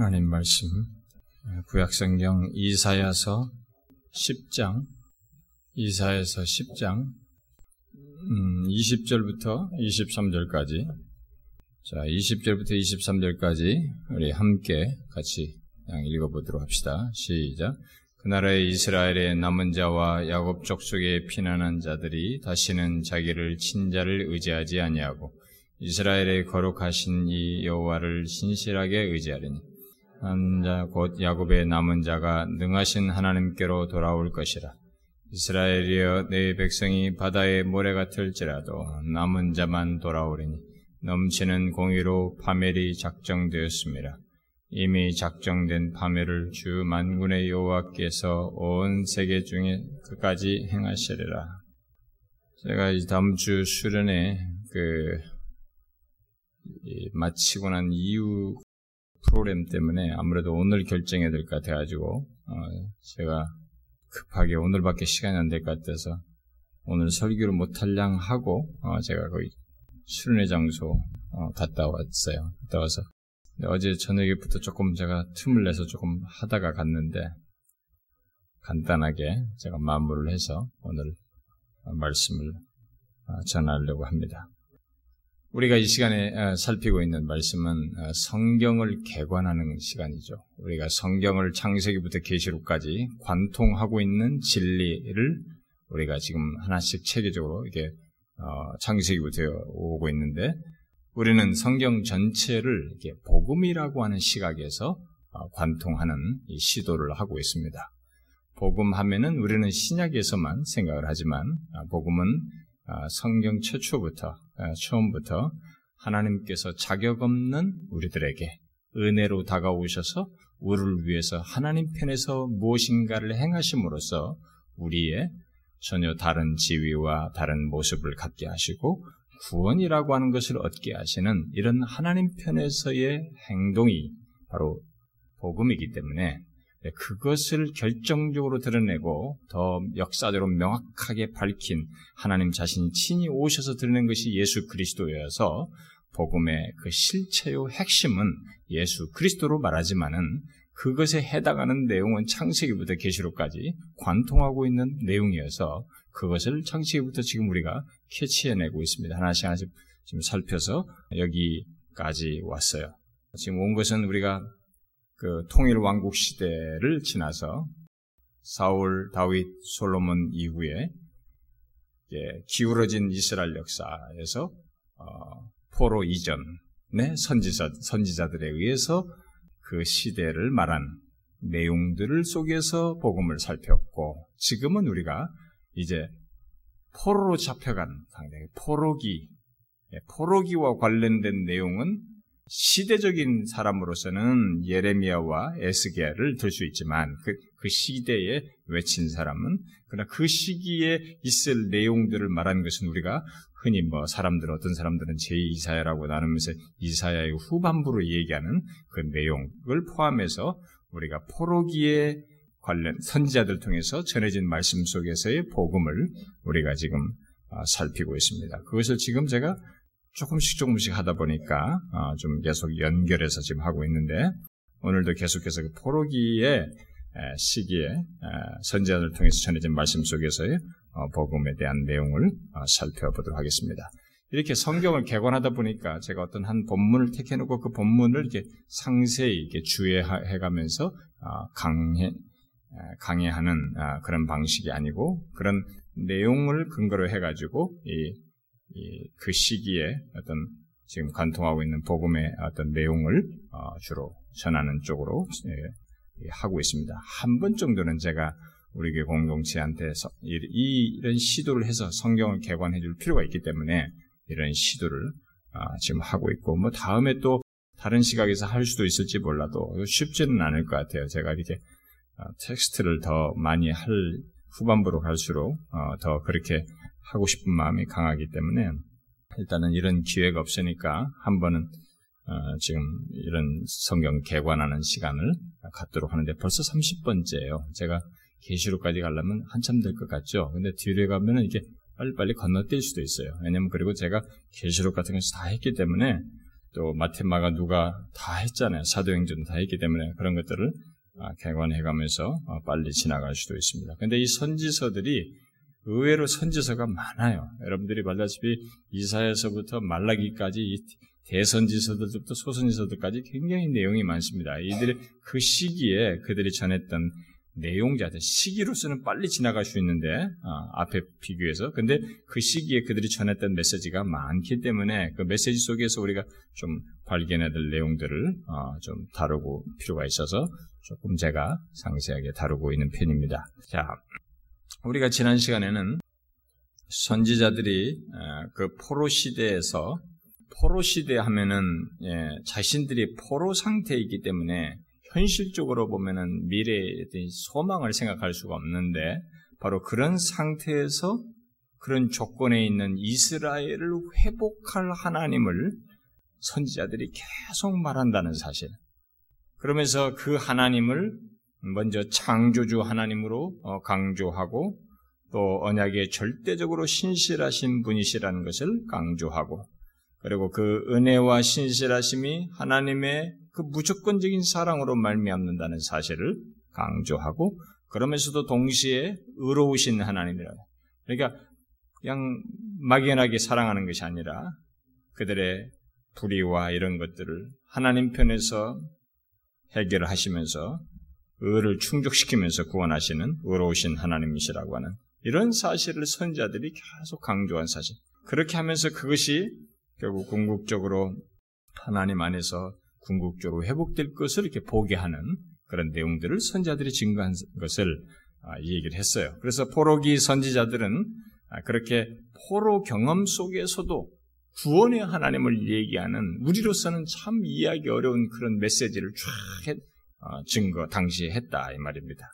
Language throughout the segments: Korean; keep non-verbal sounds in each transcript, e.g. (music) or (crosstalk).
하나님 말씀 구약성경 이사야서 10장 이사야서 10장 음, 20절부터 23절까지 자 20절부터 23절까지 우리 함께 같이 읽어보도록 합시다. 시작 그 나라의 이스라엘의 남은 자와 야곱 족속에 피난한 자들이 다시는 자기를 친자를 의지하지 아니하고 이스라엘의 거룩하신 이 여호와를 신실하게 의지하리니 한자곧 야곱의 남은 자가 능하신 하나님께로 돌아올 것이라. 이스라엘이여 내 백성이 바다의 모래 같을지라도 남은 자만 돌아오리니 넘치는 공의로 파멸이 작정되었습니다. 이미 작정된 파멸을 주 만군의 여호와께서 온 세계 중에 끝까지 행하시리라. 제가 이 다음 주 수련회 그 마치고 난 이후 프로그램 때문에 아무래도 오늘 결정해야 될 것 같아가지고 어, 제가 급하게 오늘밖에 시간이 안 될 것 같아서 오늘 설교를 못할량 하고 어, 제가 거의 수련회 장소 어, 갔다 왔어요. 갔다 와서 어제 저녁에부터 조금 제가 틈을 내서 조금 하다가 갔는데 간단하게 제가 마무리를 해서 오늘 말씀을 전하려고 합니다. 우리가 이 시간에 어, 살피고 있는 말씀은 어, 성경을 개관하는 시간이죠. 우리가 성경을 창세기부터 계시록까지 관통하고 있는 진리를 우리가 지금 하나씩 체계적으로 이게 어, 창세기부터 오고 있는데 우리는 성경 전체를 이렇게 복음이라고 하는 시각에서 관통하는 시도를 하고 있습니다. 복음 하면은 우리는 신약에서만 생각을 하지만 복음은 성경 최초부터 아, 처음부터 하나님께서 자격 없는 우리들에게 은혜로 다가오셔서 우리를 위해서 하나님 편에서 무엇인가를 행하심으로써 우리의 전혀 다른 지위와 다른 모습을 갖게 하시고 구원이라고 하는 것을 얻게 하시는 이런 하나님 편에서의 행동이 바로 복음이기 때문에 네, 그것을 결정적으로 드러내고 더 역사적으로 명확하게 밝힌 하나님 자신이 친히 오셔서 드러낸 것이 예수 그리스도여서 복음의 그 실체요 핵심은 예수 그리스도로 말하지만은 그것에 해당하는 내용은 창세기부터 계시록까지 관통하고 있는 내용이어서 그것을 창세기부터 지금 우리가 캐치해내고 있습니다. 하나씩 하나씩 지금 살펴서 여기까지 왔어요. 지금 온 것은 우리가 그 통일 왕국 시대를 지나서 사울, 다윗, 솔로몬 이후에 기울어진 이스라엘 역사에서 어, 포로 이전의 선지자, 선지자들에 의해서 그 시대를 말한 내용들을 속에서 복음을 살폈고 지금은 우리가 이제 포로로 잡혀간 상당히 포로기, 예, 포로기와 관련된 내용은 시대적인 사람으로서는 예레미야와 에스겔을 들 수 있지만 그, 그 시대에 외친 사람은 그러나 그 시기에 있을 내용들을 말하는 것은 우리가 흔히 뭐 사람들 어떤 사람들은 제2사야라고 나누면서 이사야의 후반부로 얘기하는 그 내용을 포함해서 우리가 포로기에 관련 선지자들 통해서 전해진 말씀 속에서의 복음을 우리가 지금 아, 살피고 있습니다. 그것을 지금 제가 조금씩 조금씩 하다 보니까 어, 좀 계속 연결해서 지금 하고 있는데 오늘도 계속해서 그 포로기의 시기에 선지자를 통해서 전해진 말씀 속에서의 어, 복음에 대한 내용을 어, 살펴보도록 하겠습니다. 이렇게 성경을 개관하다 보니까 제가 어떤 한 본문을 택해놓고 그 본문을 이렇게 상세히 이렇게 주의해가면서 강해 강해하는 그런 방식이 아니고 그런 내용을 근거로 해가지고 이 그 시기에 어떤 지금 관통하고 있는 복음의 어떤 내용을 어, 주로 전하는 쪽으로 예, 하고 있습니다. 한 번 정도는 제가 우리 교 공동체한테 이런 시도를 해서 성경을 개관해 줄 필요가 있기 때문에 이런 시도를 아, 지금 하고 있고 뭐 다음에 또 다른 시각에서 할 수도 있을지 몰라도 쉽지는 않을 것 같아요. 제가 이렇게 어, 텍스트를 더 많이 할 후반부로 갈수록 어, 더 그렇게 하고 싶은 마음이 강하기 때문에 일단은 이런 기회가 없으니까 한 번은 어, 지금 이런 성경 개관하는 시간을 갖도록 하는데 벌써 30번째예요. 제가 계시록까지 가려면 한참 될 것 같죠. 근데 뒤에 가면은 이게 빨리빨리 건너뛸 수도 있어요. 왜냐면 그리고 제가 계시록 같은 것을 다 했기 때문에 또 마테마가 누가 다 했잖아요. 사도행전 다 했기 때문에 그런 것들을 아, 개관해가면서 어, 빨리 지나갈 수도 있습니다. 근데 이 선지서들이 의외로 선지서가 많아요. 여러분들이 말다시피 이사에서부터 말라기까지 대선지서들부터 소선지서들까지 굉장히 내용이 많습니다. 이들이 그 시기에 그들이 전했던 내용자들 시기로서는 빨리 지나갈 수 있는데 어, 앞에 비교해서 근데 그 시기에 그들이 전했던 메시지가 많기 때문에 그 메시지 속에서 우리가 좀 발견해야 될 내용들을 어, 좀 다루고 필요가 있어서 조금 제가 상세하게 다루고 있는 편입니다. 자, 우리가 지난 시간에는 선지자들이 어, 그 포로 시대에서 포로 시대 하면은 예, 자신들이 포로 상태이기 때문에 현실적으로 보면은 미래에 대한 소망을 생각할 수가 없는데 바로 그런 상태에서 그런 조건에 있는 이스라엘을 회복할 하나님을 선지자들이 계속 말한다는 사실. 그러면서 그 하나님을 먼저 창조주 하나님으로 어, 강조하고 또 언약에 절대적으로 신실하신 분이시라는 것을 강조하고 그리고 그 은혜와 신실하심이 하나님의 그 무조건적인 사랑으로 말미암는다는 사실을 강조하고 그러면서도 동시에 의로우신 하나님이라. 그러니까 그냥 막연하게 사랑하는 것이 아니라 그들의 불의와 이런 것들을 하나님 편에서 해결하시면서 의를 충족시키면서 구원하시는 의로우신 하나님이시라고 하는 이런 사실을 선자들이 계속 강조한 사실. 그렇게 하면서 그것이 결국 궁극적으로 하나님 안에서 궁극적으로 회복될 것을 이렇게 보게 하는 그런 내용들을 선자들이 증거한 것을 아, 이 얘기를 했어요. 그래서 포로기 선지자들은 아, 그렇게 포로 경험 속에서도 구원의 하나님을 얘기하는 우리로서는 참 이해하기 어려운 그런 메시지를 쫙 어, 증거 당시에 했다 이 말입니다.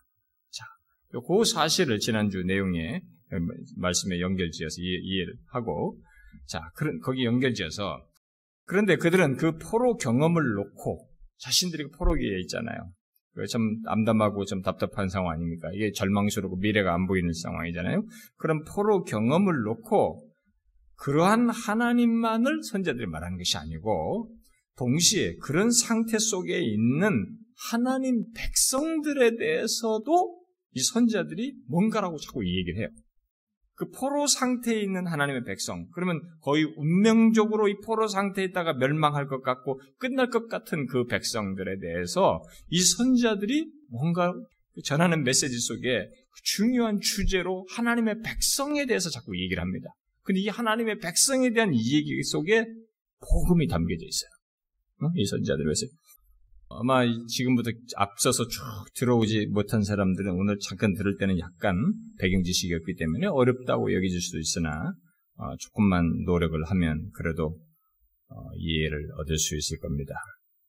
자, 그 사실을 지난주 내용에 말씀에 연결지어서 이해 를 하고 자, 그런 거기 연결지어서 그런데 그들은 그 포로 경험을 놓고 자신들이 그 포로기에 있잖아요. 참 암담하고 좀 답답한 상황 아닙니까? 이게 절망스럽고 미래가 안 보이는 상황이잖아요. 그런 포로 경험을 놓고 그러한 하나님만을 선자들이 말하는 것이 아니고 동시에 그런 상태 속에 있는 하나님 백성들에 대해서도 이 선자들이 뭔가라고 자꾸 얘기를 해요. 그 포로 상태에 있는 하나님의 백성, 그러면 거의 운명적으로 이 포로 상태에 있다가 멸망할 것 같고 끝날 것 같은 그 백성들에 대해서 이 선자들이 뭔가 전하는 메시지 속에 중요한 주제로 하나님의 백성에 대해서 자꾸 얘기를 합니다. 근데 이 하나님의 백성에 대한 이 얘기 속에 복음이 담겨져 있어요. 이 선자들 에서 아마 지금부터 앞서서 쭉 들어오지 못한 사람들은 오늘 잠깐 들을 때는 약간 배경 지식이 없기 때문에 어렵다고 여겨질 수도 있으나 어, 조금만 노력을 하면 그래도 어, 이해를 얻을 수 있을 겁니다.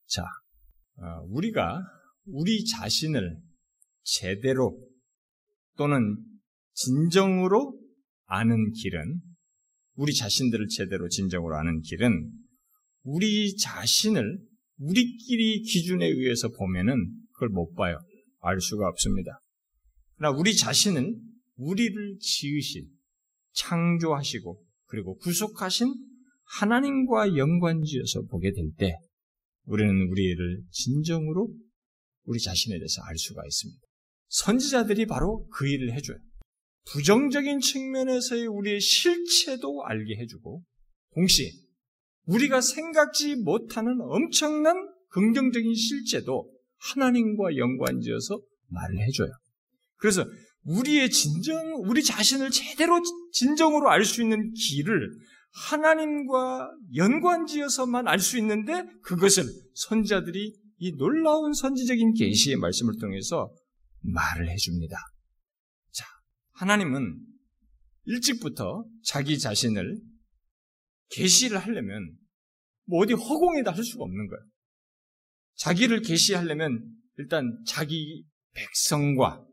자, 어, 우리가 우리 자신을 제대로 또는 진정으로 아는 길은 우리 자신들을 제대로 진정으로 아는 길은 우리 자신을 우리끼리 기준에 의해서 보면은 그걸 못 봐요. 알 수가 없습니다. 그러나 우리 자신은 우리를 지으신, 창조하시고, 그리고 구속하신 하나님과 연관지어서 보게 될 때, 우리는 우리를 진정으로 우리 자신에 대해서 알 수가 있습니다. 선지자들이 바로 그 일을 해줘요. 부정적인 측면에서의 우리의 실체도 알게 해주고, 동시에 우리가 생각지 못하는 엄청난 긍정적인 실제도 하나님과 연관지어서 말을 해줘요. 그래서 우리의 진정, 우리 자신을 제대로 진정으로 알 수 있는 길을 하나님과 연관지어서만 알 수 있는데 그것을 선자들이 이 놀라운 선지적인 계시의 말씀을 통해서 말을 해줍니다. 자, 하나님은 일찍부터 자기 자신을 계시를 하려면 뭐 어디 허공에다 할 수가 없는 거예요. 자기를 계시하려면 일단 자기 백성과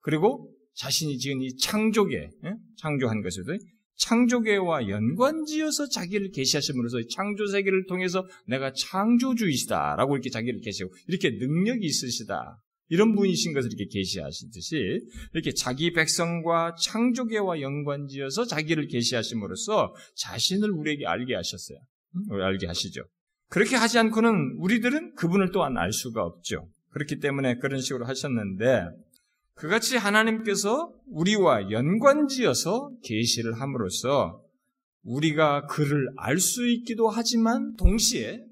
그리고 자신이 지은 이 창조계, 예? 창조한 것에도 창조계와 연관지어서 자기를 계시하심으로써 창조 세계를 통해서 내가 창조주이시다라고 이렇게 자기를 계시고 이렇게 능력이 있으시다. 이런 분이신 것을 이렇게 계시하시듯이 이렇게 자기 백성과 창조계와 연관지어서 자기를 계시하심으로써 자신을 우리에게 알게 하셨어요. 알게 하시죠. 그렇게 하지 않고는 우리들은 그분을 또한 알 수가 없죠. 그렇기 때문에 그런 식으로 하셨는데 그같이 하나님께서 우리와 연관지어서 계시를 함으로써 우리가 그를 알 수 있기도 하지만 동시에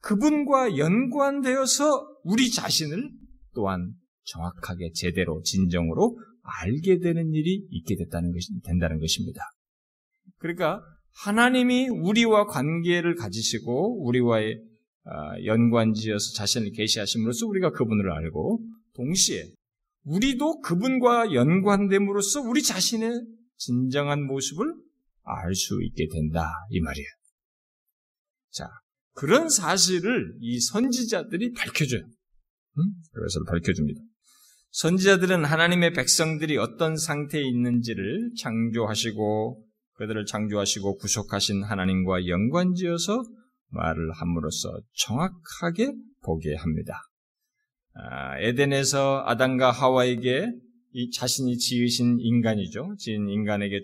그분과 연관되어서 우리 자신을 또한 정확하게 제대로 진정으로 알게 되는 일이 있게 됐다는 것이 된다는 것입니다. 그러니까 하나님이 우리와 관계를 가지시고 우리와의 아, 연관지어서 자신을 계시하심으로써 우리가 그분을 알고 동시에 우리도 그분과 연관됨으로써 우리 자신의 진정한 모습을 알 수 있게 된다 이 말이에요. 자 그런 사실을 이 선지자들이 밝혀줘요. 응? 그것을 밝혀줍니다. 선지자들은 하나님의 백성들이 어떤 상태에 있는지를 창조하시고 그들을 창조하시고 구속하신 하나님과 연관지어서 말을 함으로써 정확하게 보게 합니다. 아, 에덴에서 아담과 하와에게 이 자신이 지으신 인간이죠. 지은 인간에게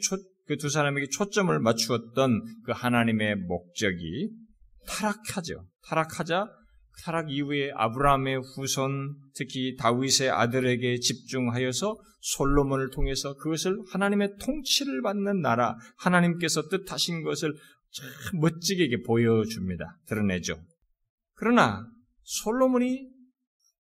그 두 사람에게 초점을 맞추었던 그 하나님의 목적이 타락하죠. 타락하자 타락 이후에 아브라함의 후손, 특히 다윗의 아들에게 집중하여서 솔로몬을 통해서 그것을 하나님의 통치를 받는 나라, 하나님께서 뜻하신 것을 참 멋지게 보여줍니다. 드러내죠. 그러나 솔로몬이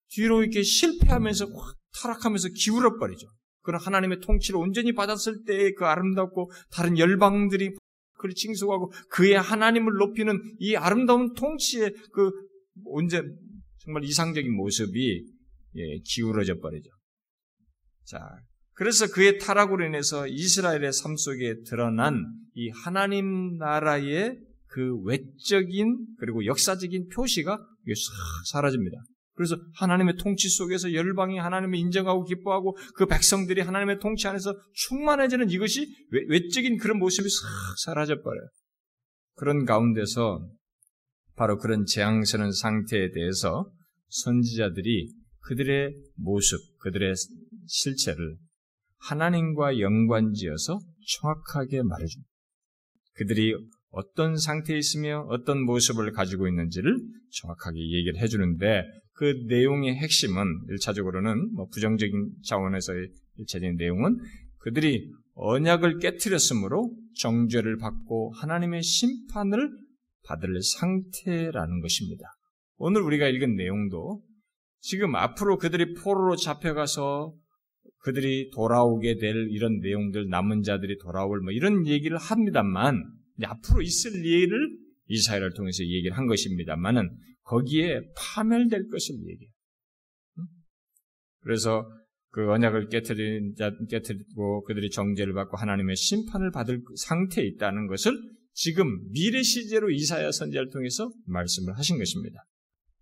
뒤로 이렇게 실패하면서 확 타락하면서 기울어 버리죠. 그런 하나님의 통치를 온전히 받았을 때의 그 아름답고 다른 열방들이 그를 칭송하고 그의 하나님을 높이는 이 아름다운 통치의 그 언제 정말 이상적인 모습이 예, 기울어져 버리죠. 자, 그래서 그의 타락으로 인해서 이스라엘의 삶 속에 드러난 이 하나님 나라의 그 외적인 그리고 역사적인 표시가 사라집니다. 그래서 하나님의 통치 속에서 열방이 하나님을 인정하고 기뻐하고 그 백성들이 하나님의 통치 안에서 충만해지는 이것이 외적인 그런 모습이 싹 사라져 버려요. 그런 가운데서 바로 그런 재앙스러운 상태에 대해서 선지자들이 그들의 모습, 그들의 실체를 하나님과 연관지어서 정확하게 말해줍니다. 그들이 어떤 상태에 있으며 어떤 모습을 가지고 있는지를 정확하게 얘기를 해주는데 그 내용의 핵심은 1차적으로는 뭐 부정적인 차원에서의 1차적인 내용은 그들이 언약을 깨뜨렸으므로 정죄를 받고 하나님의 심판을 받을 상태라는 것입니다. 오늘 우리가 읽은 내용도 지금 앞으로 그들이 포로로 잡혀가서 그들이 돌아오게 될 이런 내용들, 남은 자들이 돌아올 뭐 이런 얘기를 합니다만, 앞으로 있을 일을 이사야를 통해서 얘기를 한 것입니다만은 거기에 파멸될 것을 얘기해요. 그래서 그 언약을 깨뜨린 자, 깨뜨리고 그들이 정죄를 받고 하나님의 심판을 받을 상태에 있다는 것을 지금 미래 시제로 이사야 선지자를 통해서 말씀을 하신 것입니다.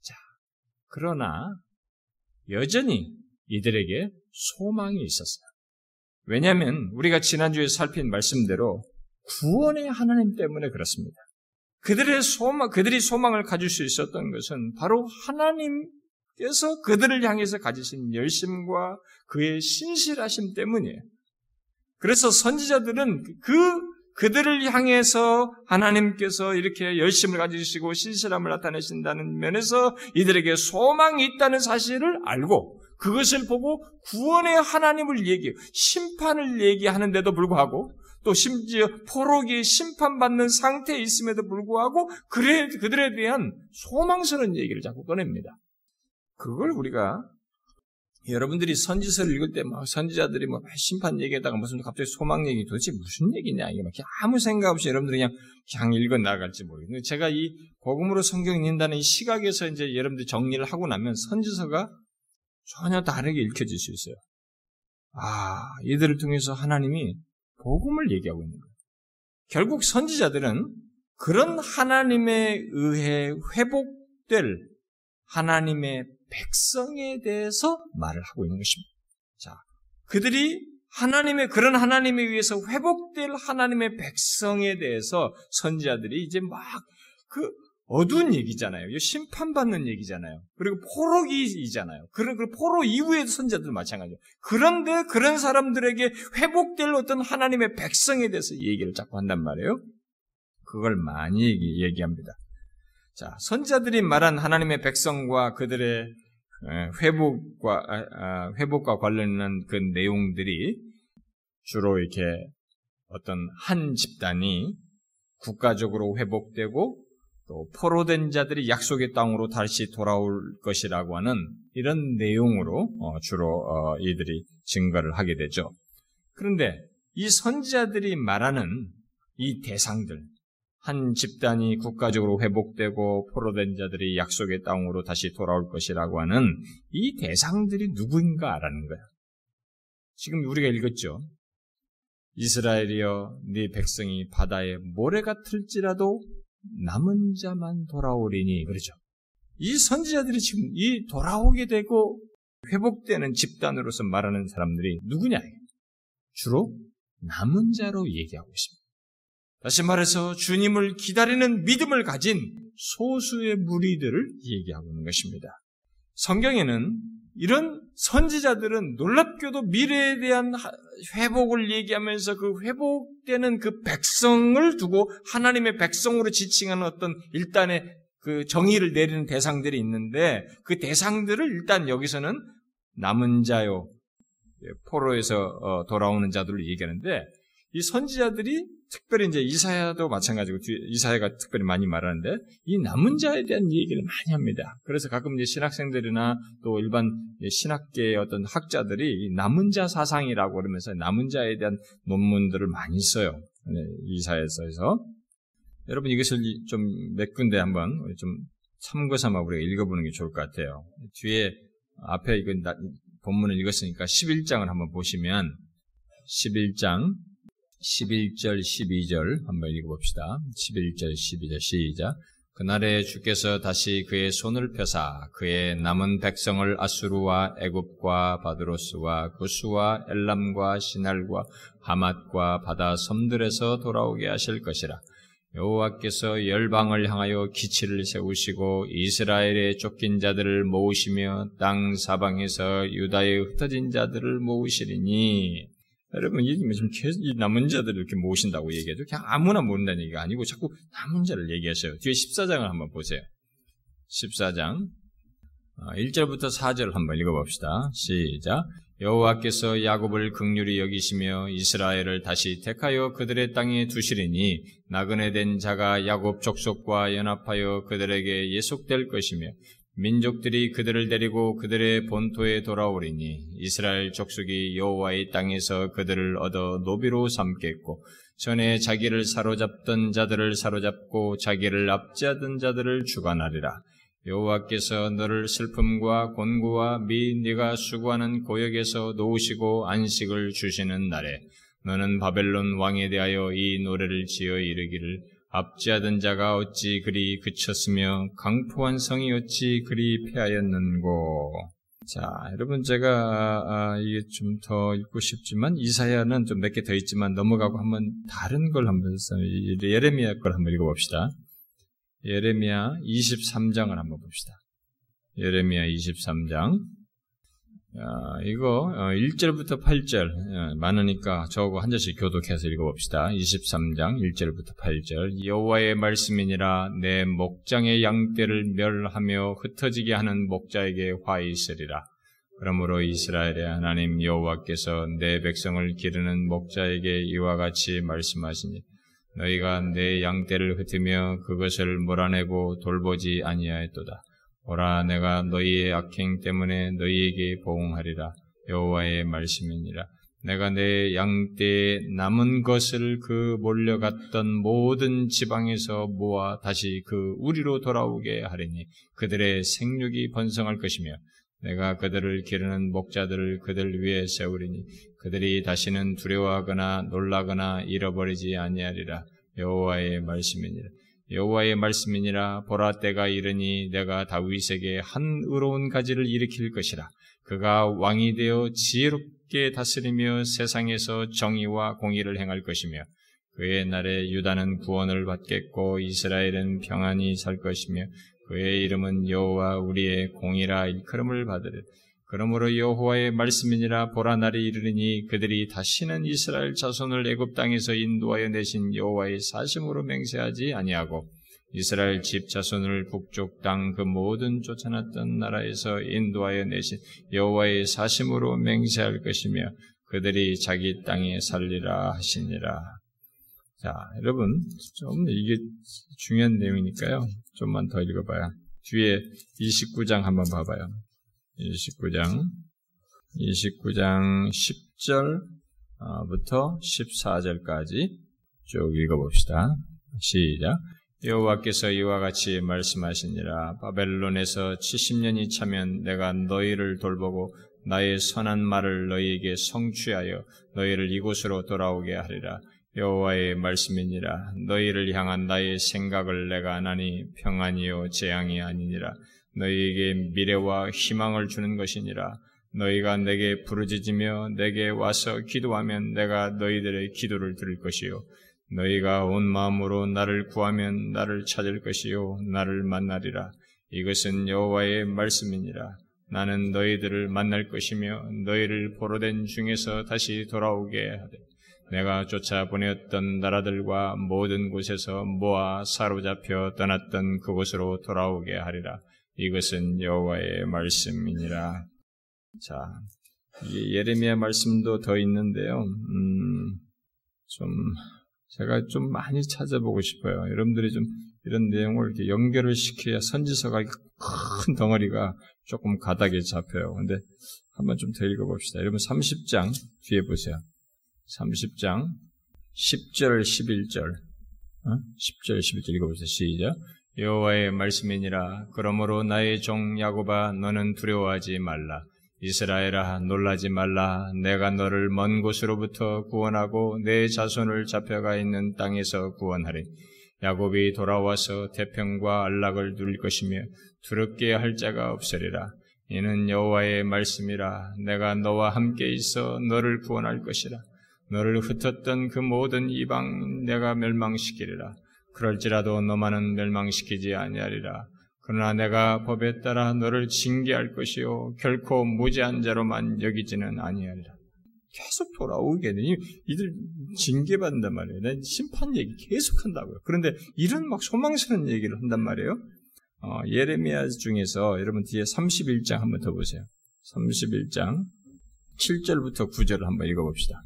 자, 그러나 여전히 이들에게 소망이 있었어요. 왜냐하면 우리가 지난주에 살핀 말씀대로 구원의 하나님 때문에 그렇습니다. 그들의 소망, 그들이 소망을 가질 수 있었던 것은 바로 하나님께서 그들을 향해서 가지신 열심과 그의 신실하심 때문이에요. 그래서 선지자들은 그 그들을 향해서 하나님께서 이렇게 열심을 가지시고 신실함을 나타내신다는 면에서 이들에게 소망이 있다는 사실을 알고 그것을 보고 구원의 하나님을 얘기해 심판을 얘기하는데도 불구하고 또 심지어 포로기 심판받는 상태에 있음에도 불구하고 그들에 대한 소망스러운 얘기를 자꾸 꺼냅니다. 그걸 우리가 여러분들이 선지서를 읽을 때 막 선지자들이 뭐 심판 얘기에다가 무슨 갑자기 소망 얘기 도대체 무슨 얘기냐 이게 막 아무 생각 없이 여러분들이 그냥 그냥 읽어 나갈지 모르겠는데 제가 이 복음으로 성경 읽는다는 이 시각에서 이제 여러분들이 정리를 하고 나면 선지서가 전혀 다르게 읽혀질 수 있어요. 아 이들을 통해서 하나님이 복음을 얘기하고 있는 거예요. 결국 선지자들은 그런 하나님에 의해 회복될 하나님의 백성에 대해서 말을 하고 있는 것입니다. 자, 그들이 하나님의 그런 하나님에 의해서 회복될 하나님의 백성에 대해서 선지자들이 이제 막 그 어두운 얘기잖아요. 심판받는 얘기잖아요. 그리고 포로기이잖아요. 그런 그 포로 이후에도 선지자들 마찬가지예요. 그런데 그런 사람들에게 회복될 어떤 하나님의 백성에 대해서 얘기를 자꾸 한단 말이에요. 그걸 많이 얘기, 얘기합니다. 자, 선지자들이 말한 하나님의 백성과 그들의 회복과 아, 아, 회복과 관련한 그 내용들이 주로 이렇게 어떤 한 집단이 국가적으로 회복되고 또 포로된 자들이 약속의 땅으로 다시 돌아올 것이라고 하는 이런 내용으로 어, 주로 어, 이들이 증거를 하게 되죠. 그런데 이 선지자들이 말하는 이 대상들, 한 집단이 국가적으로 회복되고 포로된 자들이 약속의 땅으로 다시 돌아올 것이라고 하는 이 대상들이 누구인가라는 거야. 지금 우리가 읽었죠. 이스라엘이여 네 백성이 바다에 모래가 틀지라도 남은 자만 돌아오리니 그러죠. 이 선지자들이 지금 이 돌아오게 되고 회복되는 집단으로서 말하는 사람들이 누구냐? 주로 남은 자로 얘기하고 있습니다. 다시 말해서 주님을 기다리는 믿음을 가진 소수의 무리들을 얘기하고 있는 것입니다. 성경에는 이런 선지자들은 놀랍게도 미래에 대한 회복을 얘기하면서 그 회복되는 그 백성을 두고 하나님의 백성으로 지칭하는 어떤 일단의 그 정의를 내리는 대상들이 있는데 그 대상들을 일단 여기서는 남은 자요 포로에서 어, 돌아오는 자들을 얘기하는데 이 선지자들이 특별히 이제 이사야도 마찬가지고 이사야가 특별히 많이 말하는데 이 남은 자에 대한 얘기를 많이 합니다. 그래서 가끔 이제 신학생들이나 또 일반 신학계의 어떤 학자들이 남은 자 사상이라고 그러면서 남은 자에 대한 논문들을 많이 써요. 네, 이사야서에서 여러분 이것을 좀 몇 군데 한번 좀 참고 삼아 우리가 읽어보는 게 좋을 것 같아요. 뒤에 앞에 이건 본문을 읽었으니까 11장을 한번 보시면 11장 11절, 12절 한번 읽어봅시다. 11절, 12절 시작. 그날에 주께서 다시 그의 손을 펴사 그의 남은 백성을 아수르와 애굽과 바드로스와 구스와 엘람과 시날과 하맛과 바다 섬들에서 돌아오게 하실 것이라. 여호와께서 열방을 향하여 기치를 세우시고 이스라엘의 쫓긴 자들을 모으시며 땅 사방에서 유다의 흩어진 자들을 모으시리니 여러분, 이 남은 자들을 이렇게 모신다고 얘기해도 그냥 아무나 모른다는 얘기가 아니고 자꾸 남은 자를 얘기하셔요. 뒤에 14장을 한번 보세요. 14장. 1절부터 어, 4절 한번 읽어봅시다. 시작. 여호와께서 야곱을 극률히 여기시며 이스라엘을 다시 택하여 그들의 땅에 두시리니 나그네 된 자가 야곱 족속과 연합하여 그들에게 예속될 것이며 민족들이 그들을 데리고 그들의 본토에 돌아오리니 이스라엘 족속이 여호와의 땅에서 그들을 얻어 노비로 삼겠고 전에 자기를 사로잡던 자들을 사로잡고 자기를 압제하던 자들을 주관하리라. 여호와께서 너를 슬픔과 곤고와 미 네가 수고하는 고역에서 놓으시고 안식을 주시는 날에 너는 바벨론 왕에 대하여 이 노래를 지어 이르기를 압지하던 자가 어찌 그리 그쳤으며 강포한 성이 어찌 그리 패하였는고. 자, 여러분 제가 아, 이게 좀 더 읽고 싶지만 이사야는 좀 몇 개 더 있지만 넘어가고 한번 다른 걸 한번 예레미야 걸 한번 읽어봅시다. 예레미야 23장을 한번 봅시다. 예레미야 23장 아, 이거 1절부터 어, 8절 어, 많으니까 저거 한 절씩 교독해서 읽어봅시다. 23장 1절부터 8절 여호와의 말씀이니라 내 목장의 양떼를 멸하며 흩어지게 하는 목자에게 화 있으리라. 그러므로 이스라엘의 하나님 여호와께서 내 백성을 기르는 목자에게 이와 같이 말씀하시니 너희가 내 양떼를 흩으며 그것을 몰아내고 돌보지 아니하였도다. 오라 내가 너희의 악행 때문에 너희에게 보응하리라. 여호와의 말씀이니라. 내가 내 양떼에 남은 것을 그 몰려갔던 모든 지방에서 모아 다시 그 우리로 돌아오게 하리니 그들의 생육이 번성할 것이며 내가 그들을 기르는 목자들을 그들 위에 세우리니 그들이 다시는 두려워하거나 놀라거나 잃어버리지 아니하리라. 여호와의 말씀이니라 여호와의 말씀이니라 보라 때가 이르니 내가 다윗에게 한 의로운 가지를 일으킬 것이라. 그가 왕이 되어 지혜롭게 다스리며 세상에서 정의와 공의를 행할 것이며 그의 날에 유다는 구원을 받겠고 이스라엘은 평안히 살 것이며 그의 이름은 여호와 우리의 공이라 일컬음을 받으리 그러므로 여호와의 말씀이니라 보라 날이 이르니 그들이 다시는 이스라엘 자손을 애굽 땅에서 인도하여 내신 여호와의 사심으로 맹세하지 아니하고 이스라엘 집 자손을 북쪽 땅 그 모든 쫓아났던 나라에서 인도하여 내신 여호와의 사심으로 맹세할 것이며 그들이 자기 땅에 살리라 하시니라. 자, 여러분 좀 이게 중요한 내용이니까요. 좀만 더 읽어봐요. 뒤에 29장 한번 봐봐요. 29장 29장 10절부터 14절까지 쭉 읽어봅시다. 시작. 여호와께서 이와 같이 말씀하시니라 바벨론에서 70년이 차면 내가 너희를 돌보고 나의 선한 말을 너희에게 성취하여 너희를 이곳으로 돌아오게 하리라 여호와의 말씀이니라 너희를 향한 나의 생각을 내가 하나니 평안이요 재앙이 아니니라 너희에게 미래와 희망을 주는 것이니라. 너희가 내게 부르짖으며 내게 와서 기도하면 내가 너희들의 기도를 들을 것이요. 너희가 온 마음으로 나를 구하면 나를 찾을 것이요. 나를 만나리라. 이것은 여호와의 말씀이니라. 나는 너희들을 만날 것이며 너희를 포로된 중에서 다시 돌아오게 하되 내가 쫓아 보냈던 나라들과 모든 곳에서 모아 사로잡혀 떠났던 그곳으로 돌아오게 하리라 이것은 여호와의 말씀이니라 자 예레미야 말씀도 더 있는데요 음, 좀 제가 좀 많이 찾아보고 싶어요. 여러분들이 좀 이런 내용을 이렇게 연결을 시켜야 선지서가 큰 덩어리가 조금 가닥에 잡혀요. 근데 한번 좀 더 읽어봅시다. 여러분 30장 뒤에 보세요. 30장 10절 11절 어? 10절 11절 읽어보세요. 시작. 여호와의 말씀이니라. 그러므로 나의 종 야곱아 너는 두려워하지 말라. 이스라엘아 놀라지 말라. 내가 너를 먼 곳으로부터 구원하고 내 자손을 잡혀가 있는 땅에서 구원하리. 야곱이 돌아와서 태평과 안락을 누릴 것이며 두렵게 할 자가 없으리라. 이는 여호와의 말씀이라. 내가 너와 함께 있어 너를 구원할 것이라. 너를 흩었던 그 모든 이방 내가 멸망시키리라 그럴지라도 너만은 멸망시키지 아니하리라 그러나 내가 법에 따라 너를 징계할 것이요 결코 무지한 자로만 여기지는 아니하리라. 계속 돌아오게 되니 이들 징계받는단 말이에요. 난 심판 얘기 계속 한다고요. 그런데 이런 막 소망스러운 얘기를 한단 말이에요. 어, 예레미야 중에서 여러분 뒤에 31장 한번 더 보세요. 31장 7절부터 9절을 한번 읽어봅시다.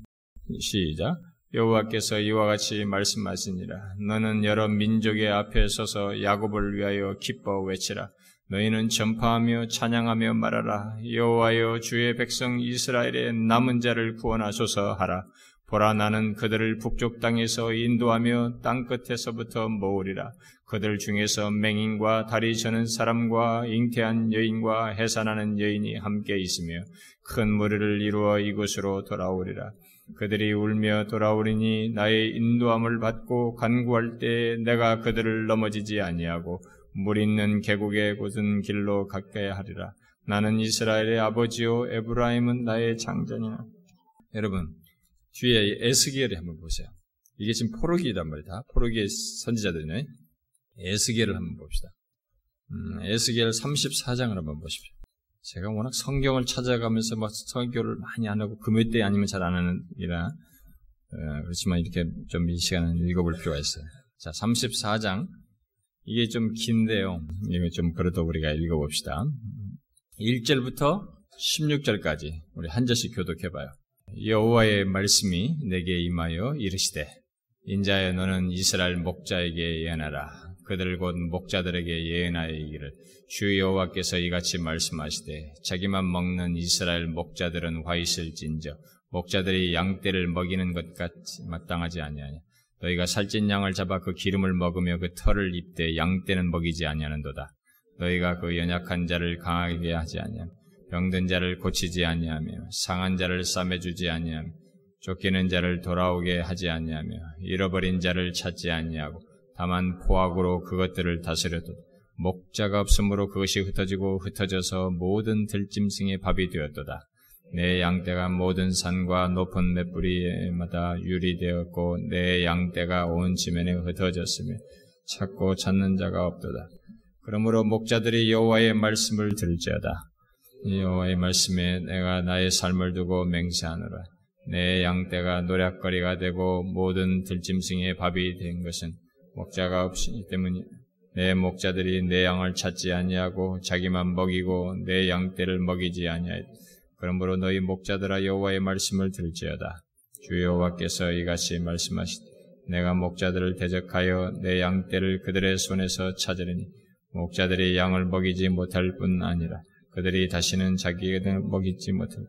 시작. 여호와께서 이와 같이 말씀하시니라. 너는 여러 민족의 앞에 서서 야곱을 위하여 기뻐 외치라. 너희는 전파하며 찬양하며 말하라. 여호와여 주의 백성 이스라엘의 남은 자를 구원하소서 하라. 보라 나는 그들을 북쪽 땅에서 인도하며 땅 끝에서부터 모으리라. 그들 중에서 맹인과 다리 저는 사람과 잉태한 여인과 해산하는 여인이 함께 있으며 큰 무리를 이루어 이곳으로 돌아오리라. 그들이 울며 돌아오리니 나의 인도함을 받고 간구할 때 내가 그들을 넘어지지 아니하고 물 있는 계곡의 곧은 길로 가까이 하리라. 나는 이스라엘의 아버지요 에브라임은 나의 장자니라. 여러분 뒤에 에스겔을 한번 보세요. 이게 지금 포로기란 말이다. 포로기의 선지자들이네. 에스겔을 한번 봅시다. 음, 에스겔 34장을 한번 보십시오. 제가 워낙 성경을 찾아가면서 막 설교를 많이 안 하고 금요 때 아니면 잘 안 하는 이라 어, 그렇지만 이렇게 좀 이 시간은 읽어볼 필요가 있어요. 자, 34장 이게 좀 긴데요. 이거 좀 그래도 우리가 읽어봅시다. 1절부터 16절까지 우리 한 절씩 교독해봐요. 여호와의 말씀이 내게 임하여 이르시되 인자여 너는 이스라엘 목자에게 예언하라. 그들 곧 목자들에게 예언하여 이기를 주 여호와께서 이같이 말씀하시되 자기만 먹는 이스라엘 목자들은 화 있을진저 목자들이 양떼를 먹이는 것 같이 마땅하지 아니하냐? 너희가 살찐 양을 잡아 그 기름을 먹으며 그 털을 입되 양떼는 먹이지 아니하는도다. 너희가 그 연약한 자를 강하게 하지 아니하며 병든 자를 고치지 아니하며 상한 자를 싸매 주지 아니하며 쫓기는 자를 돌아오게 하지 아니하며 잃어버린 자를 찾지 아니하고 다만 포악으로 그것들을 다스려도 목자가 없으므로 그것이 흩어지고 흩어져서 모든 들짐승의 밥이 되었도다. 내 양떼가 모든 산과 높은 맷뿌리마다 유리되었고 내 양떼가 온 지면에 흩어졌으며 찾고 찾는 자가 없도다. 그러므로 목자들이 여호와의 말씀을 들지어다. 여호와의 말씀에 내가 나의 삶을 두고 맹세하노라. 내 양떼가 노략거리가 되고 모든 들짐승의 밥이 된 것은 목자가 없기 때문이 내 목자들이 내 양을 찾지 아니하고 자기만 먹이고 내 양떼를 먹이지 아니하였. 그러므로 너희 목자들아 여호와의 말씀을 들지어다. 주 여호와께서 이같이 말씀하시되 내가 목자들을 대적하여 내 양떼를 그들의 손에서 찾으리니 목자들이 양을 먹이지 못할 뿐 아니라 그들이 다시는 자기를 먹이지 못할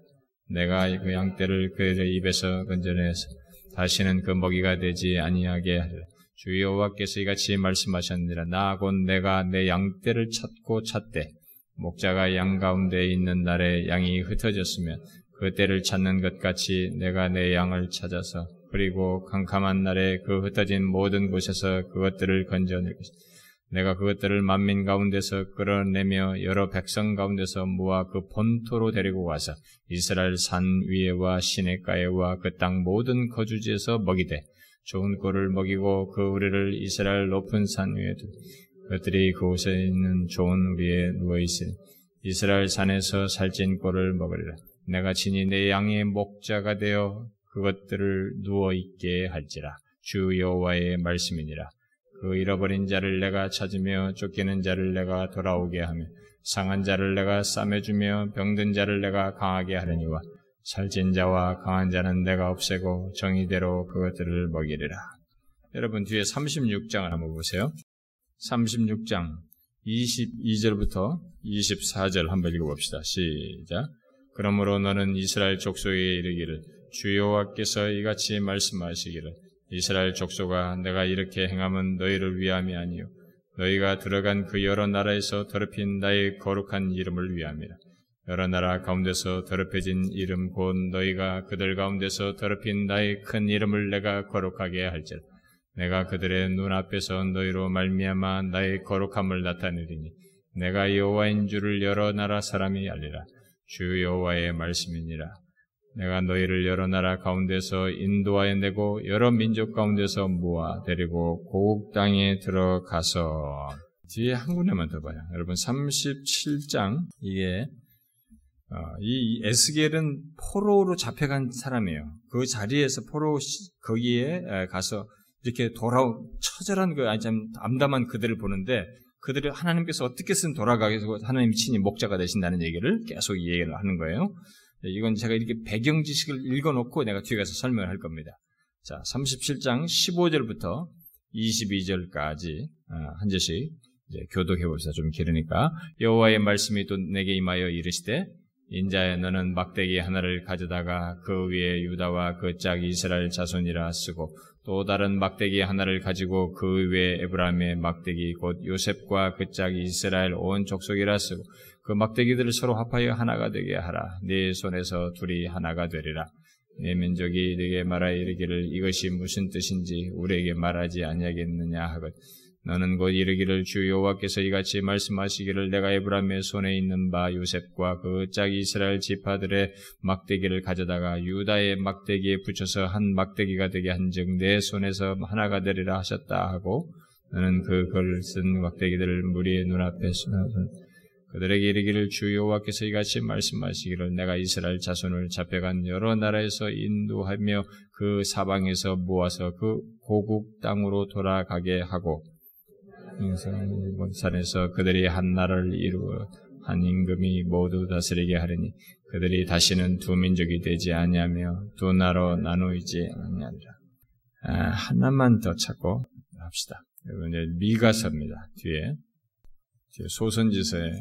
내가 그 양떼를 그들의 입에서 건져내서 다시는 그 먹이가 되지 아니하게 하리라. 주 여호와께서 이같이 말씀하셨느니라. 나 곧 내가 내 양떼를 찾고 찾되 목자가 양 가운데 있는 날에 양이 흩어졌으면 그 때를 찾는 것 같이 내가 내 양을 찾아서 그리고 캄캄한 날에 그 흩어진 모든 곳에서 그것들을 건져낼 것이다. 내가 그것들을 만민 가운데서 끌어내며 여러 백성 가운데서 모아 그 본토로 데리고 와서 이스라엘 산 위에와 시내가에와 그 땅 모든 거주지에서 먹이되 좋은 꼴을 먹이고 그 우리를 이스라엘 높은 산 위에 두 그들이 그곳에 있는 좋은 우리에 누워 있으니 이스라엘 산에서 살찐 꼴을 먹으리라. 내가 친히 내 양의 목자가 되어 그것들을 누워 있게 할지라. 주 여호와의 말씀이니라. 그 잃어버린 자를 내가 찾으며 쫓기는 자를 내가 돌아오게 하며 상한 자를 내가 싸매주며 병든 자를 내가 강하게 하려니와 살찐 자와 강한 자는 내가 없애고 정의대로 그것들을 먹이리라. 여러분 뒤에 36장을 한번 보세요. 36장 22절부터 24절 한번 읽어봅시다. 시작. 그러므로 너는 이스라엘 족속에 이르기를 주 여호와께서 이같이 말씀하시기를 이스라엘 족속아 내가 이렇게 행함은 너희를 위함이 아니요 너희가 들어간 그 여러 나라에서 더럽힌 나의 거룩한 이름을 위함이라 여러 나라 가운데서 더럽혀진 이름 곧 너희가 그들 가운데서 더럽힌 나의 큰 이름을 내가 거룩하게 할지라. 내가 그들의 눈앞에서 너희로 말미암아 나의 거룩함을 나타내리니 내가 여호와인 줄을 여러 나라 사람이 알리라. 주 여호와의 말씀이니라. 내가 너희를 여러 나라 가운데서 인도하여 내고 여러 민족 가운데서 모아 데리고 고국 땅에 들어가서. 뒤에 한 군데만 더 봐요. 여러분 37장 이게 어, 이 에스겔은 포로로 잡혀간 사람이에요. 그 자리에서 포로 거기에 가서 이렇게 돌아온 처절한 그 아니 참 암담한 그들을 보는데 그들을 하나님께서 어떻게 쓴 돌아가게 해서 하나님 친히 목자가 되신다는 얘기를 계속 얘기를 하는 거예요. 네, 이건 제가 이렇게 배경 지식을 읽어놓고 내가 뒤에 가서 설명을 할 겁니다. 자, 37장 15절부터 22절까지 아, 한 절씩 교독해 봅시다. 좀 길으니까 여호와의 말씀이 또 내게 임하여 이르시되 인자야 너는 막대기 하나를 가져다가 그 위에 유다와 그 짝 이스라엘 자손이라 쓰고 또 다른 막대기 하나를 가지고 그 위에 에브라임의 막대기 곧 요셉과 그 짝 이스라엘 온 족속이라 쓰고 그 막대기들을 서로 합하여 하나가 되게 하라. 네 손에서 둘이 하나가 되리라. 네 민족이 네게 말하 이르기를 이것이 무슨 뜻인지 우리에게 말하지 아니하겠느냐 하거든. 너는 곧 이르기를 주 여호와께서 이같이 말씀하시기를 내가 에브라임의 손에 있는 바 요셉과 그 짝이 이스라엘 지파들의 막대기를 가져다가 유다의 막대기에 붙여서 한 막대기가 되게 한즉 내 손에서 하나가 되리라 하셨다 하고 너는 그글 쓴 막대기들을 무리의 눈앞에 그들에게 이르기를 주 여호와께서 이같이 말씀하시기를 내가 이스라엘 자손을 잡혀간 여러 나라에서 인도하며 그 사방에서 모아서 그 고국 땅으로 돌아가게 하고 산에서 그들이 한 나라를 이루어 한 임금이 모두 다스리게 하리니 그들이 다시는 두 민족이 되지 아니하며 두 나라로 나누이지 아니하리라. 아, 하나만 더 찾고 합시다. 여러분 이제 미가서입니다. 뒤에 소선지서에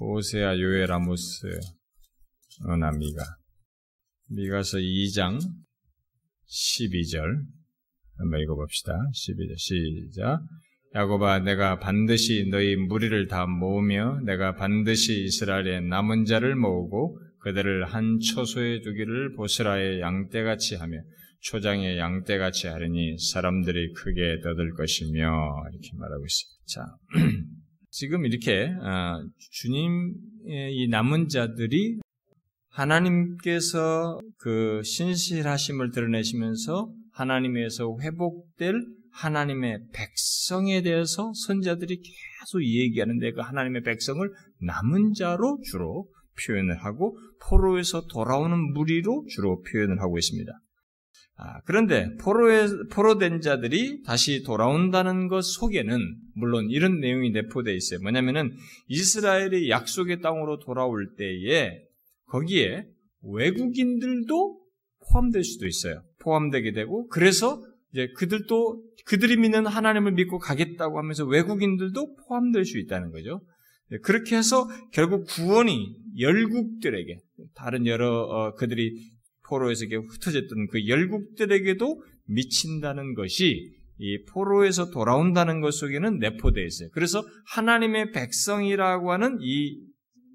호세아 요에라무스 어나 미가 미가서 2장 12절 한번 읽어봅시다. 12절 시작 야곱아 내가 반드시 너희 무리를 다 모으며 내가 반드시 이스라엘의 남은 자를 모으고 그들을 한 초소에 두기를 보스라의 양떼같이 하며 초장의 양떼같이 하리니 사람들이 크게 떠들 것이며 이렇게 말하고 있어요. 자, (clears throat) 지금 이렇게 아, 주님의 이 남은 자들이 하나님께서 그 신실하심을 드러내시면서 하나님에서 회복될 하나님의 백성에 대해서 선자들이 계속 얘기하는데 그 하나님의 백성을 남은 자로 주로 표현을 하고 포로에서 돌아오는 무리로 주로 표현을 하고 있습니다. 아, 그런데 포로에, 포로된 자들이 다시 돌아온다는 것 속에는 물론 이런 내용이 내포되어 있어요. 뭐냐면은 이스라엘이 약속의 땅으로 돌아올 때에 거기에 외국인들도 포함될 수도 있어요. 포함되게 되고 그래서 이제 그들도 그들이 믿는 하나님을 믿고 가겠다고 하면서 외국인들도 포함될 수 있다는 거죠. 네, 그렇게 해서 결국 구원이 열국들에게 다른 여러 어, 그들이 포로에서 흩어졌던 그 열국들에게도 미친다는 것이 이 포로에서 돌아온다는 것 속에는 내포되어 있어요. 그래서 하나님의 백성이라고 하는 이